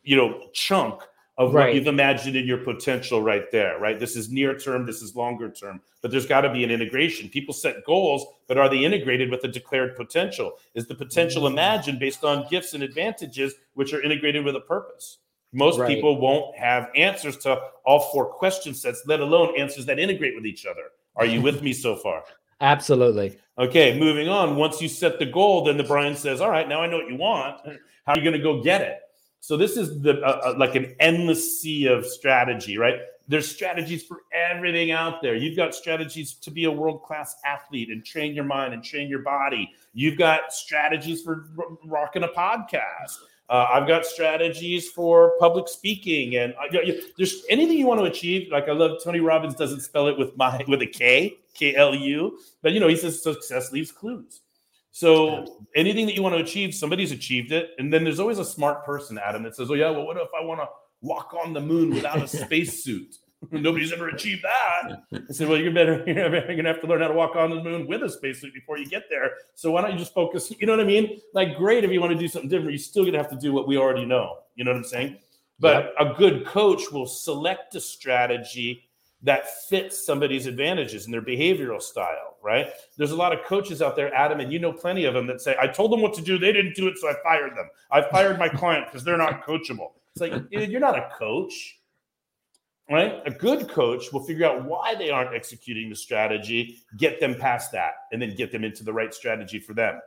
you know, chunk of right. what you've imagined in your potential right there, right? This is near term, this is longer term, but there's got to be an integration. People set goals, but are they integrated with the declared potential? Is the potential mm-hmm. imagined based on gifts and advantages which are integrated with a purpose? Most right. people won't have answers to all four question sets, let alone answers that integrate with each other. Are you with me so far? Absolutely. Okay, moving on. Once you set the goal, then the Brian says, All right, now I know what you want. How are you going to go get it? So this is the uh, uh, like an endless sea of strategy, right? There's strategies for everything out there. You've got strategies to be a world class athlete and train your mind and train your body. You've got strategies for r- rocking a podcast. Uh, I've got strategies for public speaking, and uh, there's anything you want to achieve. Like I love Tony Robbins doesn't spell it with my with a K, K L U, but you know he says success leaves clues. So anything that you want to achieve, somebody's achieved it. And then there's always a smart person, Adam, that says, Oh, yeah, well, what if I want to walk on the moon without a spacesuit? Nobody's ever achieved that. I said, Well, you're better, you're going to have to learn how to walk on the moon with a spacesuit before you get there. So why don't you just focus? You know what I mean? Like, great if you want to do something different, you're still going to have to do what we already know. You know what I'm saying? But yep. a good coach will select a strategy that fits somebody's advantages and their behavioral style, right? There's a lot of coaches out there, Adam, and you know plenty of them that say, I told them what to do, they didn't do it, so I fired them. I fired my client because they're not coachable. It's like, you're not a coach, right? A good coach will figure out why they aren't executing the strategy, get them past that, and then get them into the right strategy for them.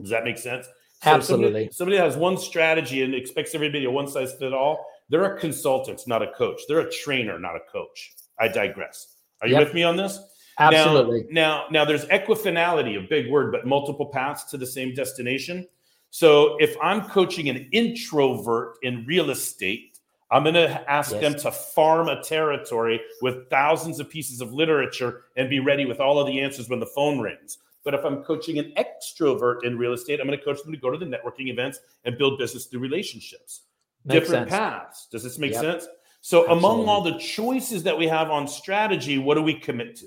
Does that make sense? So Absolutely. Somebody, somebody has one strategy and expects everybody a one size fit all. They're a consultant, not a coach. They're a trainer, not a coach. I digress. Are you yep. with me on this? Absolutely. Now, now, now, there's equifinality, a big word, but multiple paths to the same destination. So if I'm coaching an introvert in real estate, I'm going to ask yes. them to farm a territory with thousands of pieces of literature and be ready with all of the answers when the phone rings. But if I'm coaching an extrovert in real estate, I'm going to coach them to go to the networking events and build business through relationships. Makes Different sense. paths. Does this make yep. sense? So, Absolutely. among all the choices that we have on strategy, what do we commit to?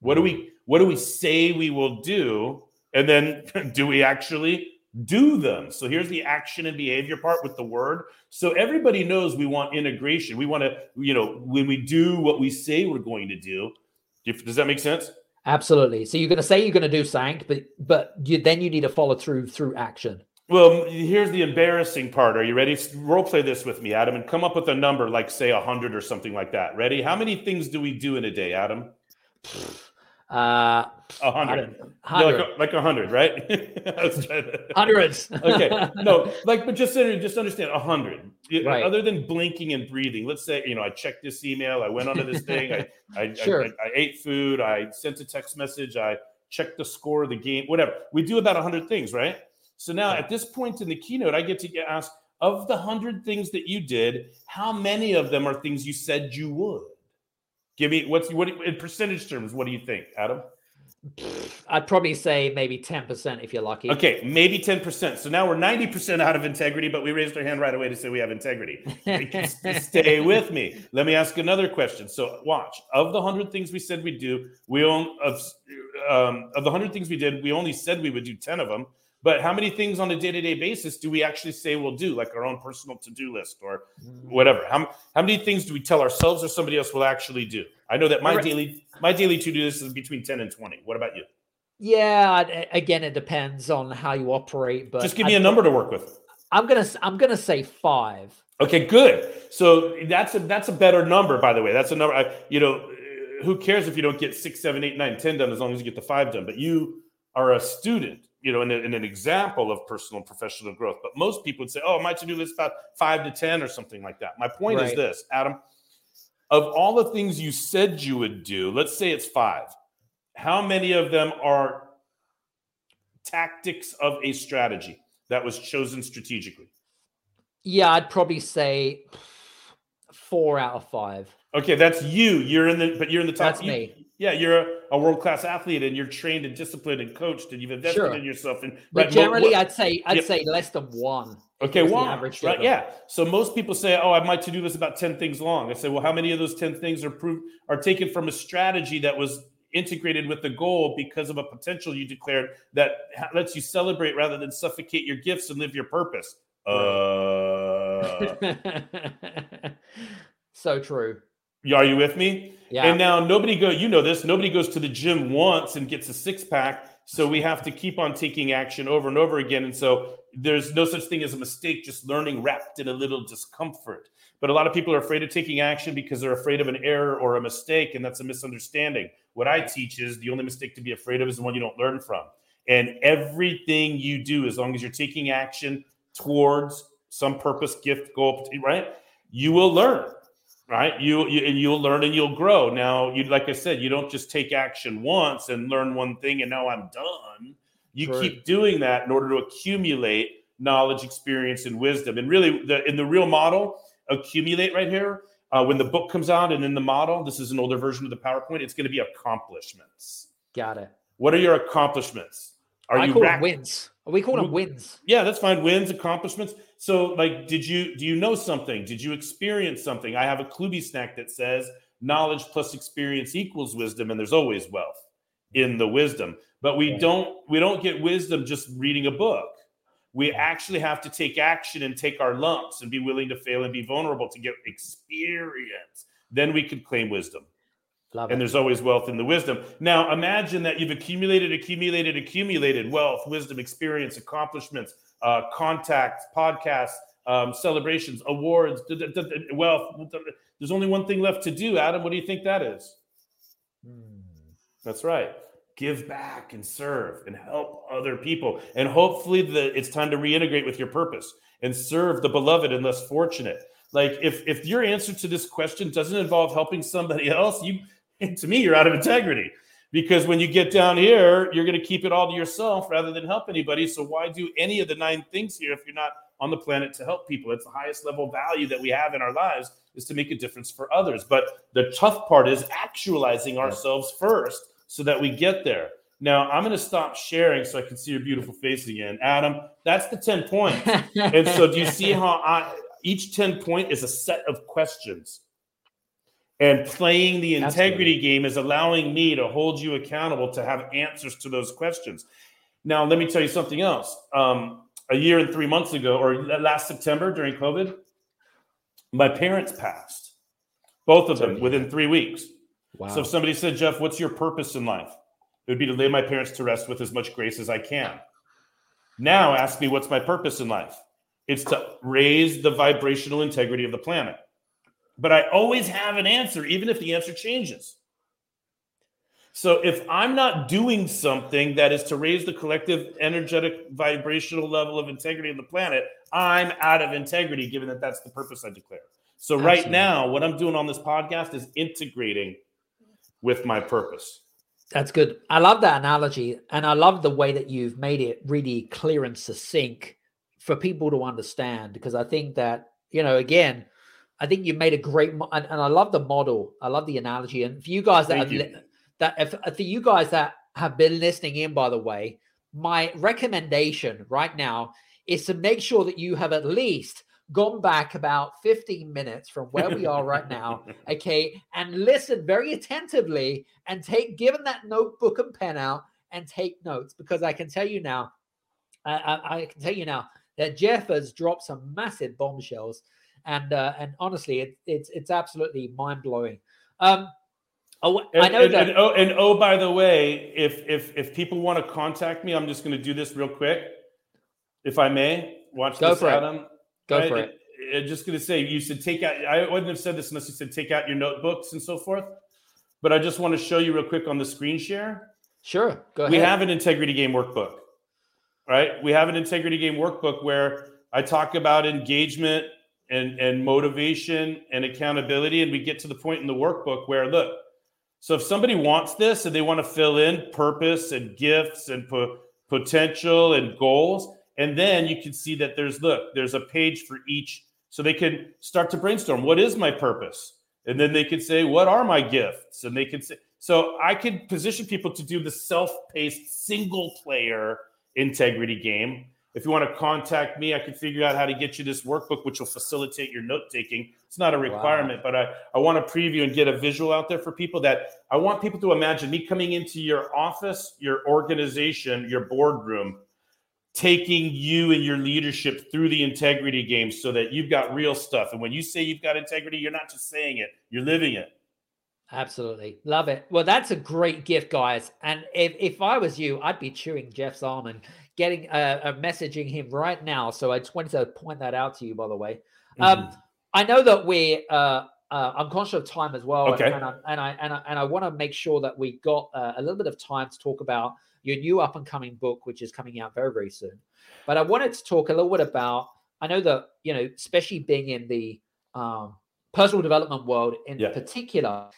What do we mm. what do we say we will do? And then do we actually do them? So here's the action and behavior part with the word. So everybody knows we want integration. We want to, you know, when we do what we say we're going to do. Does that make sense? Absolutely. So you're going to say you're going to do something, but but you, then you need to follow through through action. Well, here's the embarrassing part. Are you ready? Role play this with me, Adam, and come up with a number like say hundred or something like that. Ready? How many things do we do in a day, Adam? Uh, a hundred, yeah, like a hundred, right? Hundreds. okay, no, like, but just just understand a hundred. Right. Other than blinking and breathing, let's say you know I checked this email, I went onto this thing, I I, sure. I, I ate food, I sent a text message, I checked the score of the game, whatever. We do about a hundred things, right? So now at this point in the keynote, I get to get asked of the hundred things that you did, how many of them are things you said you would? Give me what's what in percentage terms? What do you think, Adam? I'd probably say maybe 10% if you're lucky. Okay, maybe 10%. So now we're 90% out of integrity, but we raised our hand right away to say we have integrity. Stay with me. Let me ask another question. So watch. Of the 100 things we said we'd do, we own of um, of the 100 things we did, we only said we would do 10 of them. But how many things on a day to day basis do we actually say we'll do, like our own personal to do list or mm. whatever? How, how many things do we tell ourselves or somebody else will actually do? I know that my right. daily my daily to do list is between ten and twenty. What about you? Yeah, again, it depends on how you operate. But just give me I, a number to work with. I'm gonna I'm gonna say five. Okay, good. So that's a that's a better number, by the way. That's a number. I, you know, who cares if you don't get six, seven, eight, nine, ten done as long as you get the five done? But you are a student you know, in, a, in, an example of personal and professional growth. But most people would say, oh, my to do list about five to 10 or something like that. My point right. is this, Adam, of all the things you said you would do, let's say it's five, how many of them are tactics of a strategy that was chosen strategically? Yeah, I'd probably say four out of five. Okay, that's you. You're in the, but you're in the top. That's me. Yeah, you're a, a world class athlete, and you're trained and disciplined and coached, and you've invested sure. in yourself. And but right, generally, I'd say I'd say less than one. Okay, one average. Right, yeah. So most people say, "Oh, I might to do this about ten things long." I say, "Well, how many of those ten things are proof are taken from a strategy that was integrated with the goal because of a potential you declared that lets you celebrate rather than suffocate your gifts and live your purpose?" Uh, so true. Are you with me? Yeah. And now nobody go. You know this. Nobody goes to the gym once and gets a six pack. So we have to keep on taking action over and over again. And so there's no such thing as a mistake. Just learning wrapped in a little discomfort. But a lot of people are afraid of taking action because they're afraid of an error or a mistake, and that's a misunderstanding. What I teach is the only mistake to be afraid of is the one you don't learn from. And everything you do, as long as you're taking action towards some purpose, gift, goal, right, you will learn right you, you and you'll learn and you'll grow now you like i said you don't just take action once and learn one thing and now i'm done you right. keep doing that in order to accumulate knowledge experience and wisdom and really the in the real model accumulate right here uh, when the book comes out and in the model this is an older version of the powerpoint it's going to be accomplishments got it what are your accomplishments Are I you call rack- them wins. We call them wins. Yeah, that's fine. Wins, accomplishments. So, like, did you do you know something? Did you experience something? I have a Klubi snack that says knowledge plus experience equals wisdom, and there's always wealth in the wisdom. But we Yeah. don't we don't get wisdom just reading a book. We actually have to take action and take our lumps and be willing to fail and be vulnerable to get experience. Then we could claim wisdom Love and it. there's always wealth in the wisdom. Now, imagine that you've accumulated, accumulated, accumulated wealth, wisdom, experience, accomplishments, uh, contacts, podcasts, um, celebrations, awards, d- d- d- wealth. There's only one thing left to do, Adam. What do you think that is? Hmm. That's right. Give back and serve and help other people. And hopefully the it's time to reintegrate with your purpose and serve the beloved and less fortunate. Like if if your answer to this question doesn't involve helping somebody else, you to me you're out of integrity. Because when you get down here, you're going to keep it all to yourself rather than help anybody. So why do any of the nine things here if you're not on the planet to help people? It's the highest level value that we have in our lives is to make a difference for others. But the tough part is actualizing ourselves first so that we get there. Now, I'm going to stop sharing so I can see your beautiful face again. Adam, that's the 10 points. and so, do you see how I, each 10 point is a set of questions? And playing the integrity Absolutely. game is allowing me to hold you accountable to have answers to those questions. Now, let me tell you something else. Um, a year and three months ago, or last September during COVID, my parents passed, both of them within three weeks. wow. So if somebody said, Jeff, what's your purpose in life? It would be to lay my parents to rest with as much grace as I can. Now ask me, what's my purpose in life? It's to raise the vibrational integrity of the planet. But I always have an answer, even if the answer changes. So if I'm not doing something that is to raise the collective energetic vibrational level of integrity of the planet, I'm out of integrity, given that that's the purpose I declare. So right now, what I'm doing on this podcast is integrating with my purpose. That's good. I love that analogy. And I love the way that you've made it really clear and succinct for people to understand. Because I think that, you know, again, I think you made a great, mo- and, and I love the model. I love the analogy. And for you guys that have, you. that if, uh, for you guys that have been listening in, by the way, my recommendation right now is to make sure that you have at least gone back about 15 minutes from where we are right now okay and listen very attentively and take given that notebook and pen out and take notes because i can tell you now i, I, I can tell you now that jeff has dropped some massive bombshells and uh, and honestly it, it's it's absolutely mind-blowing um oh, And, i know and, that and oh, and oh, by the way, if if if people want to contact me, I'm just going to do this real quick, if I may. Watch Go this, for it. Adam. go Right? for it I'm just going to say, you said take out. I wouldn't have said this unless you said take out your notebooks and so forth. But I just want to show you real quick on the screen share. sure go ahead We have an integrity game workbook, right? We have an integrity game workbook where I talk about engagement and, and motivation and accountability. And we get to the point in the workbook where, look, so if somebody wants this and they want to fill in purpose and gifts and po- potential and goals, and then you can see that there's, look, there's a page for each. So they can start to brainstorm what is my purpose? And then they can say, what are my gifts? And they could say, so I could position people to do the self-paced single player integrity game. If you want to contact me, I can figure out how to get you this workbook, which will facilitate your note taking. It's not a requirement, but I, I want to preview and get a visual out there for people that I want people to imagine me coming into your office, your organization, your boardroom, taking you and your leadership through the integrity game so that you've got real stuff. And when you say you've got integrity, you're not just saying it, you're living it. Absolutely. Love it. Well, that's a great gift, guys. And if, if I was you, I'd be chewing Jeff's arm and getting uh, uh, messaging him right now. So I just wanted to point that out to you, by the way. Um, Mhm. I know that we're, uh, uh, I'm conscious of time as well. Okay. And, I, and I, and I, and I want to make sure that we got uh, a little bit of time to talk about your new up and coming book, which is coming out very, very soon. But I wanted to talk a little bit about, I know that, you know, especially being in the um, personal development world in Yeah. particular,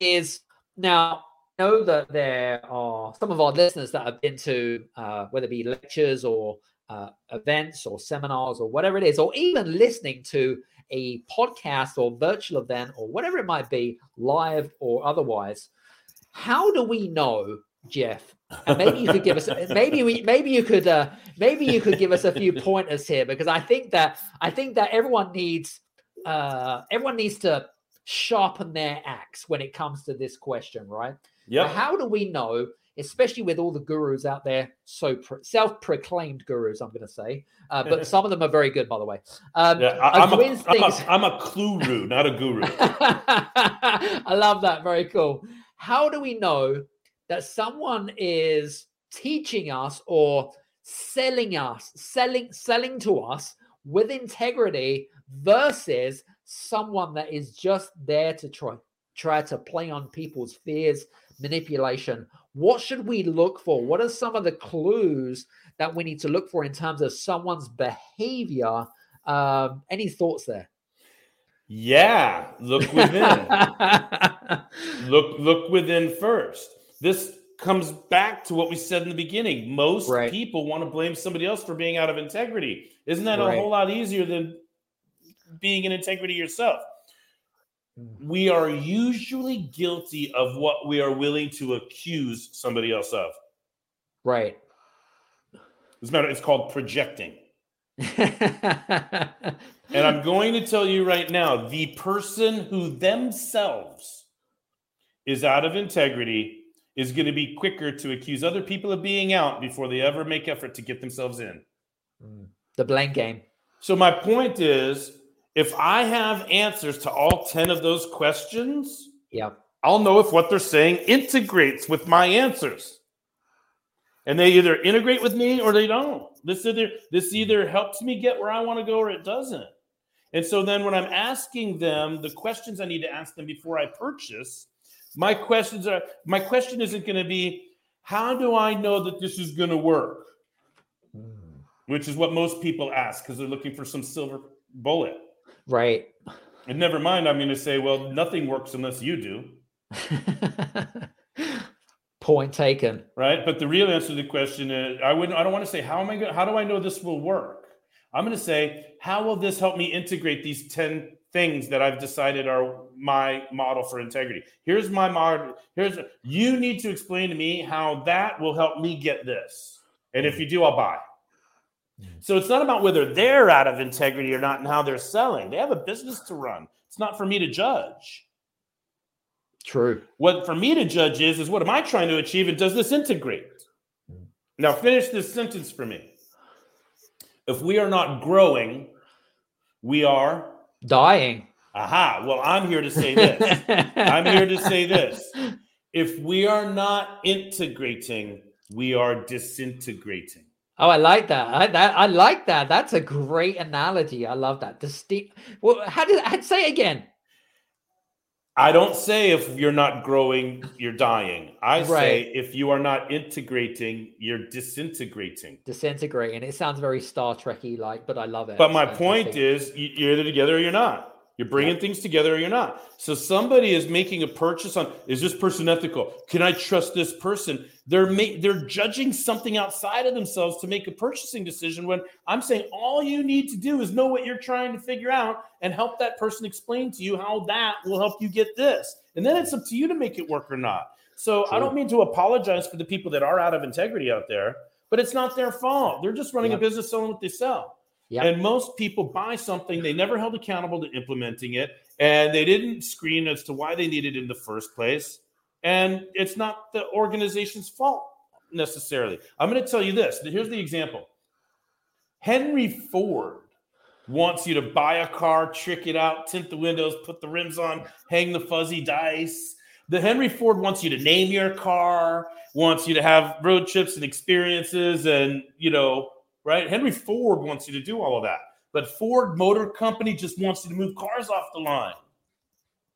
is now know that there are some of our listeners that have been to uh, whether it be lectures or uh, events or seminars or whatever it is, or even listening to a podcast or virtual event or whatever it might be, live or otherwise. How do we know Jeff. And maybe you could give us maybe we maybe you could uh maybe you could give us a few pointers here because I think that I think that everyone needs uh everyone needs to sharpen their axe when it comes to this question, right? Yeah. How do we know, especially with all the gurus out there, so pro- self-proclaimed gurus, I'm going to say, uh, but some of them are very good, by the way. Um, Yeah, I, am a, I'm, things- a, I'm a clue not a guru. I love that. Very cool. How do we know that someone is teaching us or selling us, selling, selling to us with integrity versus someone that is just there to try try to play on people's fears, manipulation? What should we look for? What are some of the clues that we need to look for in terms of someone's behavior? Um, any thoughts there? Yeah, look within. look look within first. This comes back to what we said in the beginning. Most Right. people want to blame somebody else for being out of integrity. Isn't that Right. a whole lot easier than being in integrity yourself? We are usually guilty of what we are willing to accuse somebody else of. right. As a matter, it's called projecting. And I'm going to tell you right now the person who themselves is out of integrity is going to be quicker to accuse other people of being out before they ever make effort to get themselves in. Mm. the blame game. So, my point is if I have answers to all 10 of those questions, Yep. I'll know if what they're saying integrates with my answers. And they either integrate with me or they don't. This either this either helps me get where I want to go or it doesn't. And so then when I'm asking them the questions I need to ask them before I purchase, my questions are my question isn't going to be how do I know that this is going to work? Mm. Which is what most people ask because they're looking for some silver bullet. Right. And never mind, I'm going to say, well, nothing works unless you do. Point taken. right? But the real answer to the question is I wouldn't I don't want to say how am I going how do I know this will work? I'm going to say how will this help me integrate these 10 things that I've decided are my model for integrity. Here's my model. Here's you need to explain to me how that will help me get this. And if you do, I'll buy. Mm. So it's not about whether they're out of integrity or not and how they're selling. They have a business to run. It's not for me to judge. True. What for me to judge is is what am I trying to achieve and does this integrate? Mm. Now finish this sentence for me. If we are not growing, we are Dying. aha. Well, I'm here to say this. I'm here to say this. If we are not integrating, we are disintegrating. Oh, I like that. I that I like that. That's a great analogy. I love that. Distinct. Well, how did I say it again? I don't say if you're not growing, you're dying. I say if you are not integrating, you're disintegrating. Disintegrating. It sounds very Star Trekky like, but I love it. But my point is, you're either together or you're not. You're bringing things together or you're not. So somebody is making a purchase on: Is this person ethical? Can I trust this person? They're ma- they're judging something outside of themselves to make a purchasing decision. When I'm saying all you need to do is know what you're trying to figure out and help that person explain to you how that will help you get this, and then it's up to you to make it work or not. So I don't mean to apologize for the people that are out of integrity out there, but it's not their fault. They're just running Yep. a business selling what they sell. Yep. And most people buy something, they never held accountable to implementing it, and they didn't screen as to why they needed it in the first place. And it's not the organization's fault necessarily. I'm going to tell you this. Here's the example Henry Ford wants you to buy a car, trick it out, tint the windows, put the rims on, hang the fuzzy dice. The Henry Ford wants you to name your car, wants you to have road trips and experiences, and you know, right? Henry Ford wants you to do all of that. But Ford Motor Company just wants you to move cars off the line.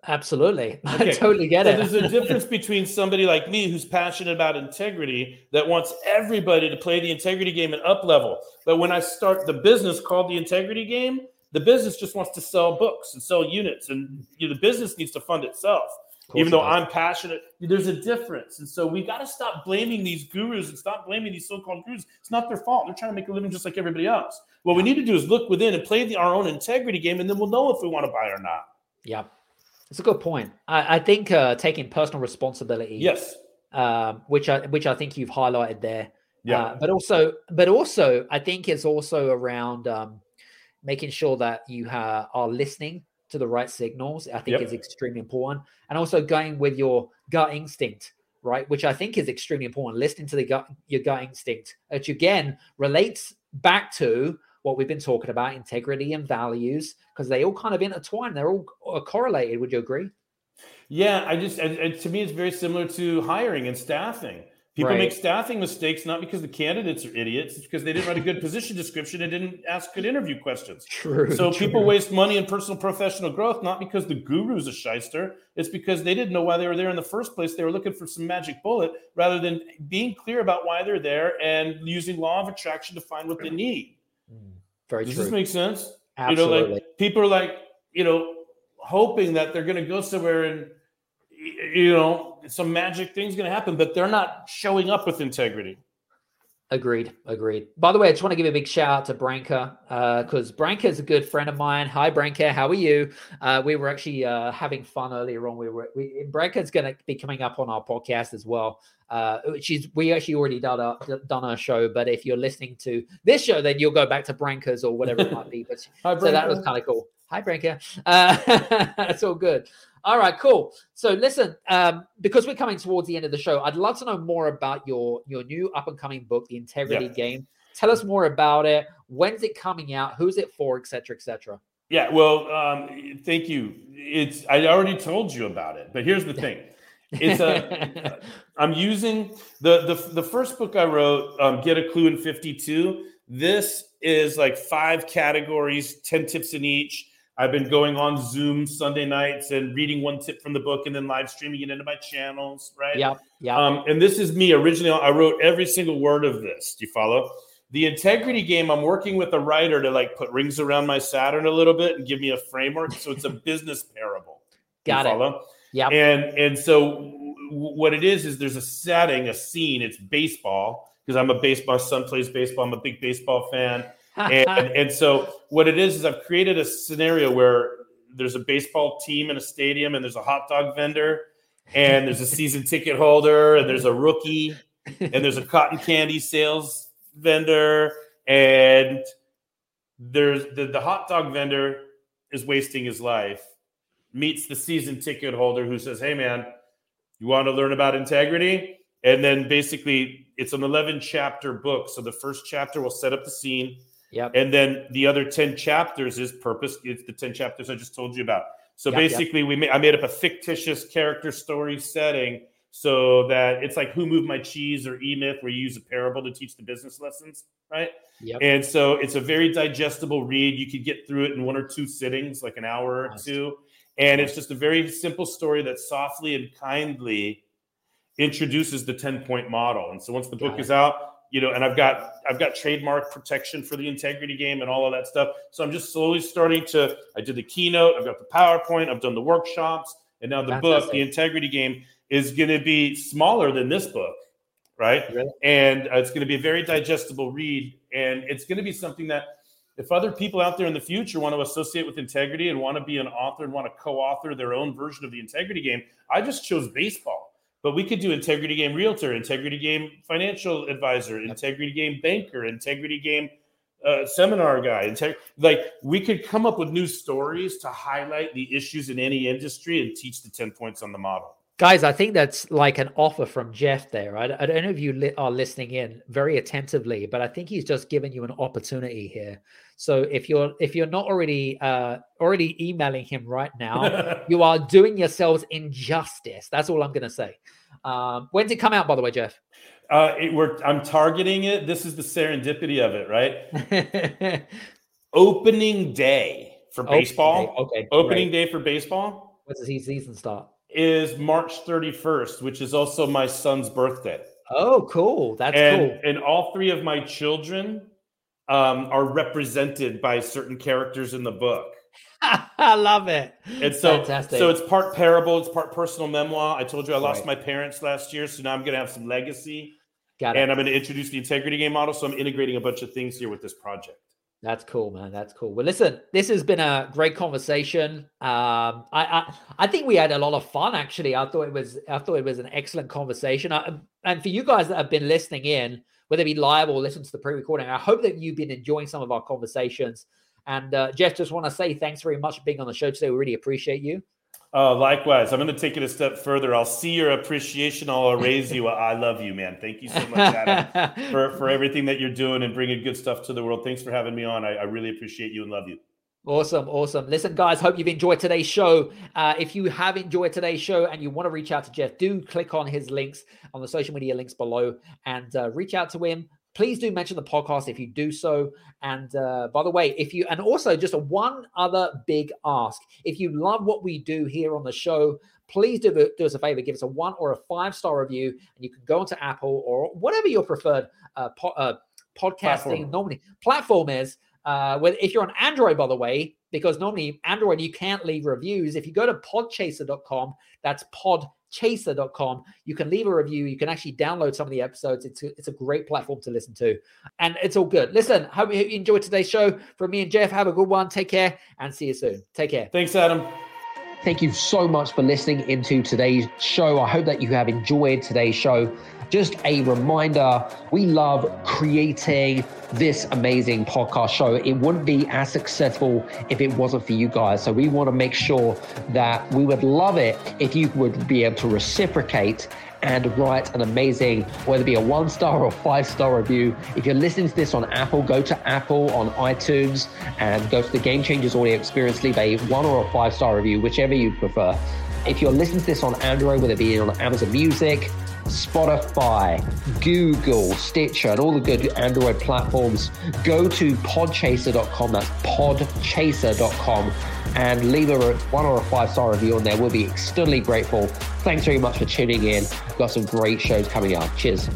Absolutely. I totally get So it. there's a difference between somebody like me who's passionate about integrity that wants everybody to play the integrity game and up level. But when I start the business called the integrity game, the business just wants to sell books and sell units, and you know, the business needs to fund itself. Course Even it though. I'm passionate, there's a difference, and so we got to stop blaming these gurus and stop blaming these so-called gurus. It's not their fault; they're trying to make a living just like everybody else. What we need to do is look within and play the, our own integrity game, and then we'll know if we want to buy or not. Yeah, It's a good point. I, I think uh, taking personal responsibility Yes. um, which I which I think you've highlighted there. Yeah. Uh, but also, but also, I think it's also around um, making sure that you ha- are listening to the right signals. I think Yep. is extremely important, and also going with your gut instinct, right? Which I think is extremely important. Listening to the gut, your gut instinct, which again relates back to what we've been talking about: integrity and values, because they all kind of intertwine. They're all uh, correlated. Would you agree? Yeah, I just and, and to me it's very similar to hiring and staffing. People Right. make staffing mistakes not because the candidates are idiots, it's because they didn't write a good position description and didn't ask good interview questions. True. So people waste money in personal professional growth not because the guru's a shyster. It's because they didn't know why they were there in the first place. They were looking for some magic bullet rather than being clear about why they're there and using law of attraction to find what they need. Mm, Very Does true. this make sense? Absolutely. You know, like people are like, you know, hoping that they're going to go somewhere and, you know, some magic thing's going to happen, but they're not showing up with integrity. Agreed. Agreed. By the way, I just want to give a big shout out to Branka because Branka is a good friend of mine. Hi, Branka. How are you? Uh, we were actually uh, having fun earlier on. We were we, Branka's going to be coming up on our podcast as well. Uh, she's we actually already done a done our show, but if you're listening to this show, then you'll go back to Branka's or whatever it might be. But Hi, so that was kind of cool. Hi, Branka. Uh, that's all good. All right, cool. So listen, um, because we're coming towards the end of the show, I'd love to know more about your your new up and coming book, The Integrity Yeah. Game. Tell us more about it. When's it coming out? Who's it for, etc., cetera, et cetera. Yeah, well, um, thank you. It's I already told you about it, but here's the thing: it's a I'm using the the the first book I wrote, um, Get a Klu in 52. This is like five categories, 10 tips in each. I've been going on Zoom Sunday nights and reading one tip from the book and then live streaming it into my channels, right? Yeah, yeah. Um, and this is me originally. I wrote every single word of this. Do you follow? The integrity game. I'm working with a writer to like put rings around my Saturn a little bit and give me a framework. So it's a business parable. Do you Got it. follow? Yep. And and so what it is is there's a setting, a scene. It's baseball because I'm a baseball. My son plays baseball. I'm a big baseball fan. And, and so what it is is I've created a scenario where there's a baseball team in a stadium and there's a hot dog vendor and there's a season ticket holder and there's a rookie and there's a cotton candy sales vendor and there's the, the hot dog vendor is wasting his life meets the season ticket holder who says hey man you want to learn about integrity? And then basically it's an 11 chapter book. So the first chapter will set up the scene yep. and then the other 10 chapters is purpose it's the 10 chapters i just told you about so Yep, yep. basically we made i made up a fictitious character story setting so that it's like who moved my cheese or e-myth where you use a parable to teach the business lessons right Yep. and so it's a very digestible read you could get through it in one or two sittings like an hour or Nice. two and it's just a very simple story that softly and kindly introduces the 10 point model and so once the Got book it. is out you know and i've got i've got trademark protection for the integrity game and all of that stuff. So i'm just slowly starting to i did the keynote i've got the powerpoint i've done the workshops and now the book the integrity game is going to be smaller than this book right? Really? and uh, it's going to be a very digestible read and it's going to be something that if other people out there in the future want to associate with integrity and want to be an author and want to co-author their own version of the integrity game i just chose baseball but we could do integrity game realtor integrity game financial advisor integrity game banker integrity game uh, seminar guy integ- like we could come up with new stories to highlight the issues in any industry and teach the 10 points on the model Guys, I think that's like an offer from Jeff there. I, I don't know if you li- are listening in very attentively, but I think he's just given you an opportunity here. So if you're if you're not already uh, already emailing him right now, you are doing yourselves injustice. That's all I'm going to say. Um, when's it come out, by the way, Jeff? Uh, it, we're, I'm targeting it. This is the serendipity of it, right? Opening day for baseball. Okay. okay Opening great. day for baseball When does the season start? is March 31st, which is also my son's birthday. Oh, cool. That's and cool. and all three of my children um, are represented by certain characters in the book. I love it. And so, Fantastic. so it's part parable, it's part personal memoir. I told you I lost Right. my parents last year, so now I'm going to have some legacy, Got it. and I'm going to introduce the integrity game model. So I'm integrating a bunch of things here with this project. That's cool, man. That's cool. Well, listen, this has been a great conversation. Um, I, I, I think we had a lot of fun. Actually, I thought it was, I thought it was an excellent conversation. I, and for you guys that have been listening in, whether it be live or listen to the pre-recording, I hope that you've been enjoying some of our conversations. And uh, Jeff, just want to say thanks very much for being on the show today. We really appreciate you. Uh, likewise, I'm going to take it a step further. I'll see your appreciation. I'll raise you. I love you, man. Thank you so much, Adam, for, for everything that you're doing and bringing good stuff to the world. Thanks for having me on. I, I really appreciate you and love you. Awesome, awesome. Listen, guys, hope you've enjoyed today's show. Uh, if you have enjoyed today's show and you want to reach out to Jeff, do click on his links on the social media links below and uh, reach out to him please do mention the podcast if you do so. And uh, by the way, if you, and also just one other big ask if you love what we do here on the show, please do, do us a favor, give us a one or a five star review, and you can go onto Apple or whatever your preferred uh, po- uh, podcasting platform. normally platform is. Uh, if you're on Android, by the way, because normally Android you can't leave reviews. If you go to podchaser.com, that's podchaser.com, You can leave a review. You can actually download some of the episodes. It's a, it's a great platform to listen to. And it's all good. Listen, hope you enjoyed today's show. From me and Jeff, have a good one. Take care and see you soon. Take care. Thanks, Adam. Thank you so much for listening into today's show. I hope that you have enjoyed today's show. Just a reminder we love creating this amazing podcast show. It wouldn't be as successful if it wasn't for you guys. So we want to make sure that we would love it if you would be able to reciprocate and write an amazing, whether it be a one star or five star review. If you're listening to this on Apple, go to Apple on iTunes and go to the Game Changers Audio Experience, leave a one or a five star review, whichever you prefer. If you're listening to this on Android, whether it be on Amazon Music, Spotify, Google, Stitcher, and all the good Android platforms, go to podchaser.com. That's podchaser.com and leave a one or a five star review on there. We'll be extremely grateful. Thanks very much for tuning in. We've got some great shows coming up. Cheers.